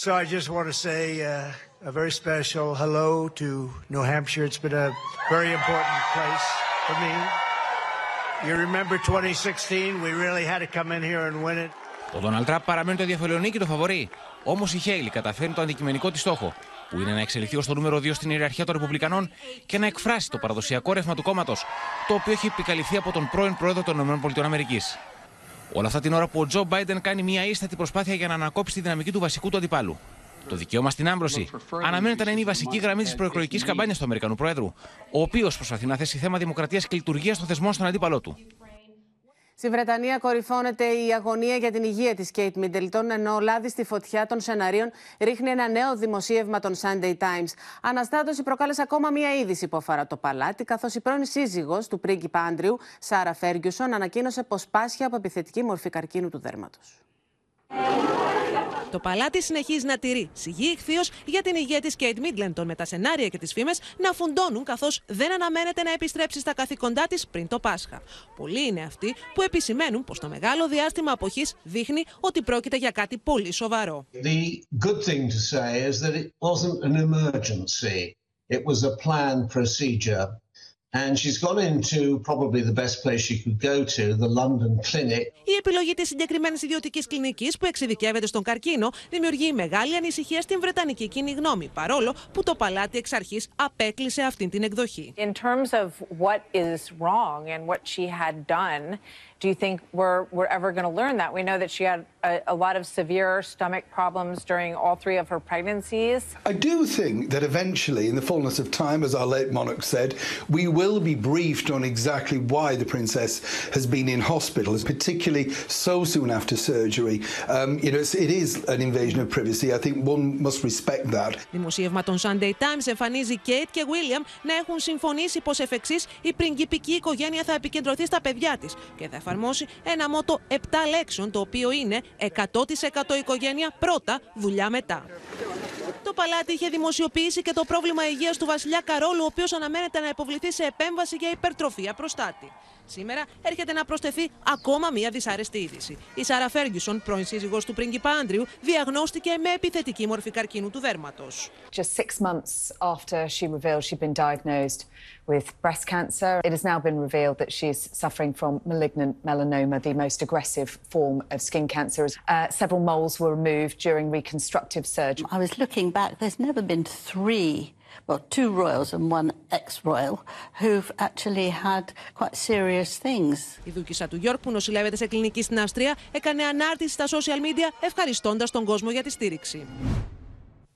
So I just want to say uh, a very special hello to New Hampshire. It's been a very important place for me. You remember 2016, we really had to come in here and win it. Ο Ντόναλτ Τραμπ παραμένει το διαφορετικό και το φαβορή. Όμως η Χέιλι καταφέρνει το αντικειμενικό της στόχο, που είναι να εξελιχθεί ως το νούμερο 2 στην ιεραρχία των Ρεπουμπλικανών και να εκφράσει το παραδοσιακό ρεύμα του κόμματος, το οποίο έχει επικαλυφθεί από τον πρώην πρόεδρο των ΗΠΑ. Όλα αυτά την ώρα που ο Τζο Μπάιντεν κάνει μια ίστατη προσπάθεια για να ανακόψει τη δυναμική του βασικού του αντιπάλου. Το δικαίωμα στην άμπρωση αναμένεται να είναι η βασική γραμμή της προεκλογικής καμπάνιας του Αμερικανού Πρόεδρου, ο οποίος προσπαθεί να θέσει θέμα δημοκρατίας και λειτουργίας των θεσμών στον αντίπαλό του. Στη Βρετανία κορυφώνεται η αγωνία για την υγεία της Κέιτ Μίντελτον, ενώ ο λάδι στη φωτιά των σενάριων ρίχνει ένα νέο δημοσίευμα των Sunday Times. Αναστάτωση προκάλεσε ακόμα μία είδηση που αφορά το παλάτι, καθώς η πρώην σύζυγος του πρίγκιπα Άντριου, Σάρα Φέργιουσον, ανακοίνωσε πως πάσχει από επιθετική μορφή καρκίνου του δέρματος. Το παλάτι συνεχίζει να τηρεί σιγή ηχθείω για την υγεία της Κέιτ Μίτλεντον, με τα σενάρια και τις φήμες να φουντώνουν καθώς δεν αναμένεται να επιστρέψει στα καθήκοντά της πριν το Πάσχα. Πολλοί είναι αυτοί που επισημαίνουν πως το μεγάλο διάστημα αποχής δείχνει ότι πρόκειται για κάτι πολύ σοβαρό. The good thing to say is that it wasn't an emergency. It was a planned procedure. And she's gone into probably the best place she could go to, the London Clinic. Η επιλογή της συγκεκριμένης ιδιωτικής κλινικής που εξειδικεύεται στον καρκίνο δημιουργεί μεγάλη ανησυχία στην Βρετανική κοινή γνώμη, παρόλο που το παλάτι εξ αρχής απέκλεισε αυτή την εκδοχή. In terms of what is wrong and what she had done, do you think we're, we're ever going to learn that? We know that she had a, a, lot of severe stomach problems during all three of her pregnancies. I do think that eventually, in the fullness of time, as our late monarch said, we will be briefed on exactly why the princess has been in hospital, particularly so soon after surgery. Um, you know, it is an invasion of privacy. I think one must respect that. Δημοσίευμα των Sunday Times εμφανίζει Kate και William να έχουν συμφωνήσει πως εφ' εξής η πριγκιπική οικογένεια θα επικεντρωθεί στα παιδιά της και θα εφαρμόσει ένα μότο 7 λέξεων, το οποίο είναι 100% οικογένεια πρώτα, δουλειά μετά. Το παλάτι είχε δημοσιοποιήσει και το πρόβλημα υγείας του βασιλιά Καρόλου, ο οποίος αναμένεται να υποβληθεί σε επέμβαση για υπερτροφία προστάτη. Σήμερα έρχεται να προσθεθεί ακόμα μία δυσάρεστη είδηση. Η Σάρα Φέργισον, πρώην σύζυγος του πρίγκιπα Άντριου, διαγνώστηκε με επιθετική μορφή καρκίνου του δέρματος. Just six months after she revealed she'd been diagnosed with breast cancer, it has now been revealed that she's suffering from malignant melanoma, the most aggressive form of skin cancer. Uh, several moles were removed during reconstructive surgery. I was looking back, there's never been three well, two royals and one ex-royal who've actually had quite serious things. Η δούκισσα του Γιόρκ που νοσηλεύεται σε κλινική στην Αυστρία έκανε ανάρτηση στα social media ευχαριστώντας τον κόσμο για τη στήριξη.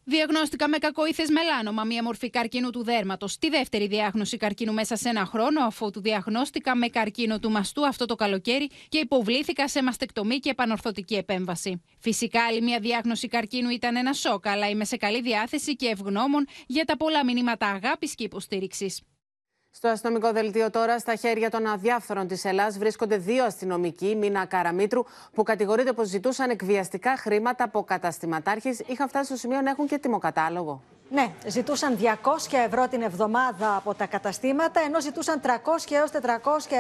Διαγνώστηκα με κακοήθες μελάνομα, μία μορφή καρκίνου του δέρματος. Τη δεύτερη διάγνωση καρκίνου μέσα σε ένα χρόνο, αφού του διαγνώστηκα με καρκίνο του μαστού αυτό το καλοκαίρι και υποβλήθηκα σε μαστεκτομή και επανορθωτική επέμβαση. Φυσικά, άλλη μία διάγνωση καρκίνου ήταν ένα σοκ, αλλά είμαι σε καλή διάθεση και ευγνώμων για τα πολλά μηνύματα αγάπης και υποστήριξης. Στο αστυνομικό δελτίο τώρα, στα χέρια των αδιάφθορων της Ελλάδα, βρίσκονται δύο αστυνομικοί, Μίνα Καραμίτρου, που κατηγορείται πως ζητούσαν εκβιαστικά χρήματα από καταστηματάρχες. Είχαν φτάσει στο σημείο να έχουν και τιμοκατάλογο. Ναι, ζητούσαν 200 ευρώ την εβδομάδα από τα καταστήματα, ενώ ζητούσαν 300 έως 400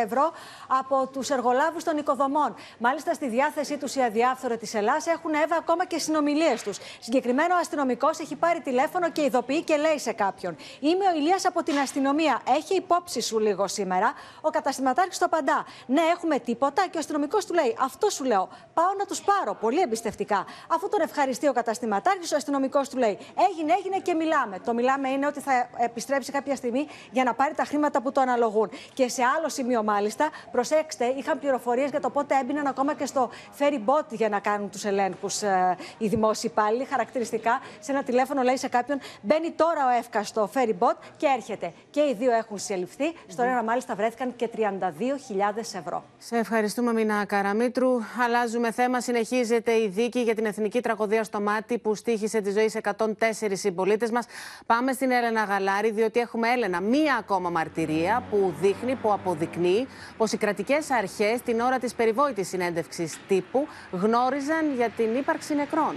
ευρώ από τους εργολάβους των οικοδομών. Μάλιστα, στη διάθεσή τους οι αδιάφθοροι της Ελλάς έχουν έβα ακόμα και συνομιλίες τους. Συγκεκριμένο αστυνομικός έχει πάρει τηλέφωνο και ειδοποιεί και λέει σε κάποιον: Είμαι ο Ηλίας από την αστυνομία. Έχει υπόψη σου λίγο σήμερα. Ο καταστηματάρχης το απαντά: Ναι, έχουμε τίποτα. Και ο αστυνομικός του λέει: Αυτό σου λέω. Πάω να τους πάρω. Πολύ εμπιστευτικά. Αφού τον ευχαριστεί ο καταστηματάρχης, ο αστυνομικός του λέει: Έγινε, έγινε και μιλάμε. Το μιλάμε είναι ότι θα επιστρέψει κάποια στιγμή για να πάρει τα χρήματα που το αναλογούν. Και σε άλλο σημείο, μάλιστα, προσέξτε, είχαν πληροφορίες για το πότε έμπαιναν ακόμα και στο ferry boat για να κάνουν τους ελέγχους ε, οι δημόσιοι υπάλληλοι. Χαρακτηριστικά, σε ένα τηλέφωνο λέει σε κάποιον: Μπαίνει τώρα ο Εύκα στο ferry boat και έρχεται. Και οι δύο έχουν συλληφθεί. Στο ένα, μάλιστα, βρέθηκαν και 32.000 ευρώ. Σε ευχαριστούμε, Μίνα Καραμίτρου. Αλλάζουμε θέμα. Συνεχίζεται η δίκη για την εθνική τραγωδία στο μάτι που στήχησε τη ζωή σε 104 συμπολίτες μας. Πάμε στην Έλενα Γαλάρη, διότι έχουμε Έλενα μία ακόμα μαρτυρία που δείχνει, που αποδεικνύει πως οι κρατικές αρχές την ώρα της περιβόητης συνέντευξης τύπου γνώριζαν για την ύπαρξη νεκρών.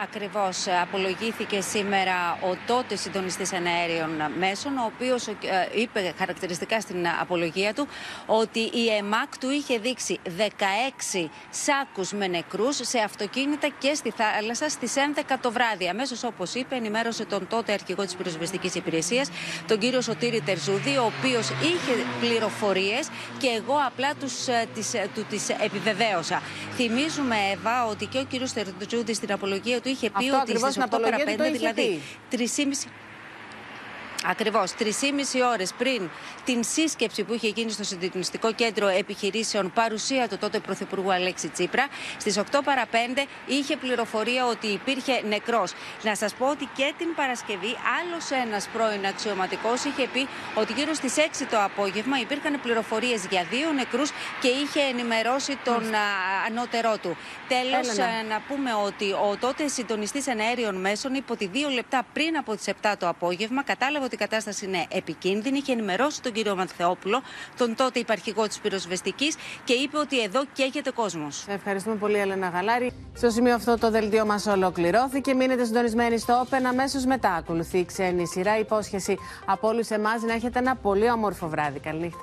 Ακριβώς. Απολογήθηκε σήμερα ο τότε συντονιστής εναέριων μέσων, ο οποίος ε, είπε χαρακτηριστικά στην απολογία του ότι η ΕΜΑΚ του είχε δείξει 16 σάκους με νεκρούς σε αυτοκίνητα και στη θάλασσα στις 11 το βράδυ. Αμέσως όπως είπε ενημέρωσε τον τότε αρχηγό της πυροσβεστικής υπηρεσίας, τον κύριο Σωτήρη Τερζούδη, ο οποίος είχε πληροφορίες και εγώ απλά τους, ε, τις, ε, του τις επιβεβαίωσα. Θυμίζουμε, Εύα, ότι και ο κύριος Τερζούδη στην απολογία του είχε πει Αυτό ότι ακριβώς στις στην 8 παρα απολογία του 5, το είχε δηλαδή πει. 3,5 Ακριβώς. Τρεις ώρες πριν την σύσκεψη που είχε γίνει στο Συντηρητικό Κέντρο Επιχειρήσεων, παρουσία του τότε Πρωθυπουργού Αλέξη Τσίπρα, στις 8 παρα 5 είχε πληροφορία ότι υπήρχε νεκρός. Να σας πω ότι και την Παρασκευή άλλος ένας πρώην αξιωματικός είχε πει ότι γύρω στις 6 το απόγευμα υπήρχαν πληροφορίες για δύο νεκρούς και είχε ενημερώσει τον α, ανώτερό του. Τέλος, Έλενα. να πούμε ότι ο τότε συντονιστής εναέριων μέσων είπε ότι δύο λεπτά πριν από τις 7 το απόγευμα κατάλαβε ότι η κατάσταση είναι επικίνδυνη. Είχε ενημερώσει τον κύριο Μαθεόπουλο, τον τότε υπαρχηγό της πυροσβεστικής, και είπε ότι εδώ καίγεται κόσμος. Σε ευχαριστούμε πολύ, Έλενα Γαλάρη. Στο σημείο αυτό το δελτίο μας ολοκληρώθηκε. Μείνετε συντονισμένοι στο Open. Αμέσως μετά ακολουθεί η ξένη σειρά. Υπόσχεση από όλους εμάς να έχετε ένα πολύ όμορφο βράδυ. Καληνύχτα.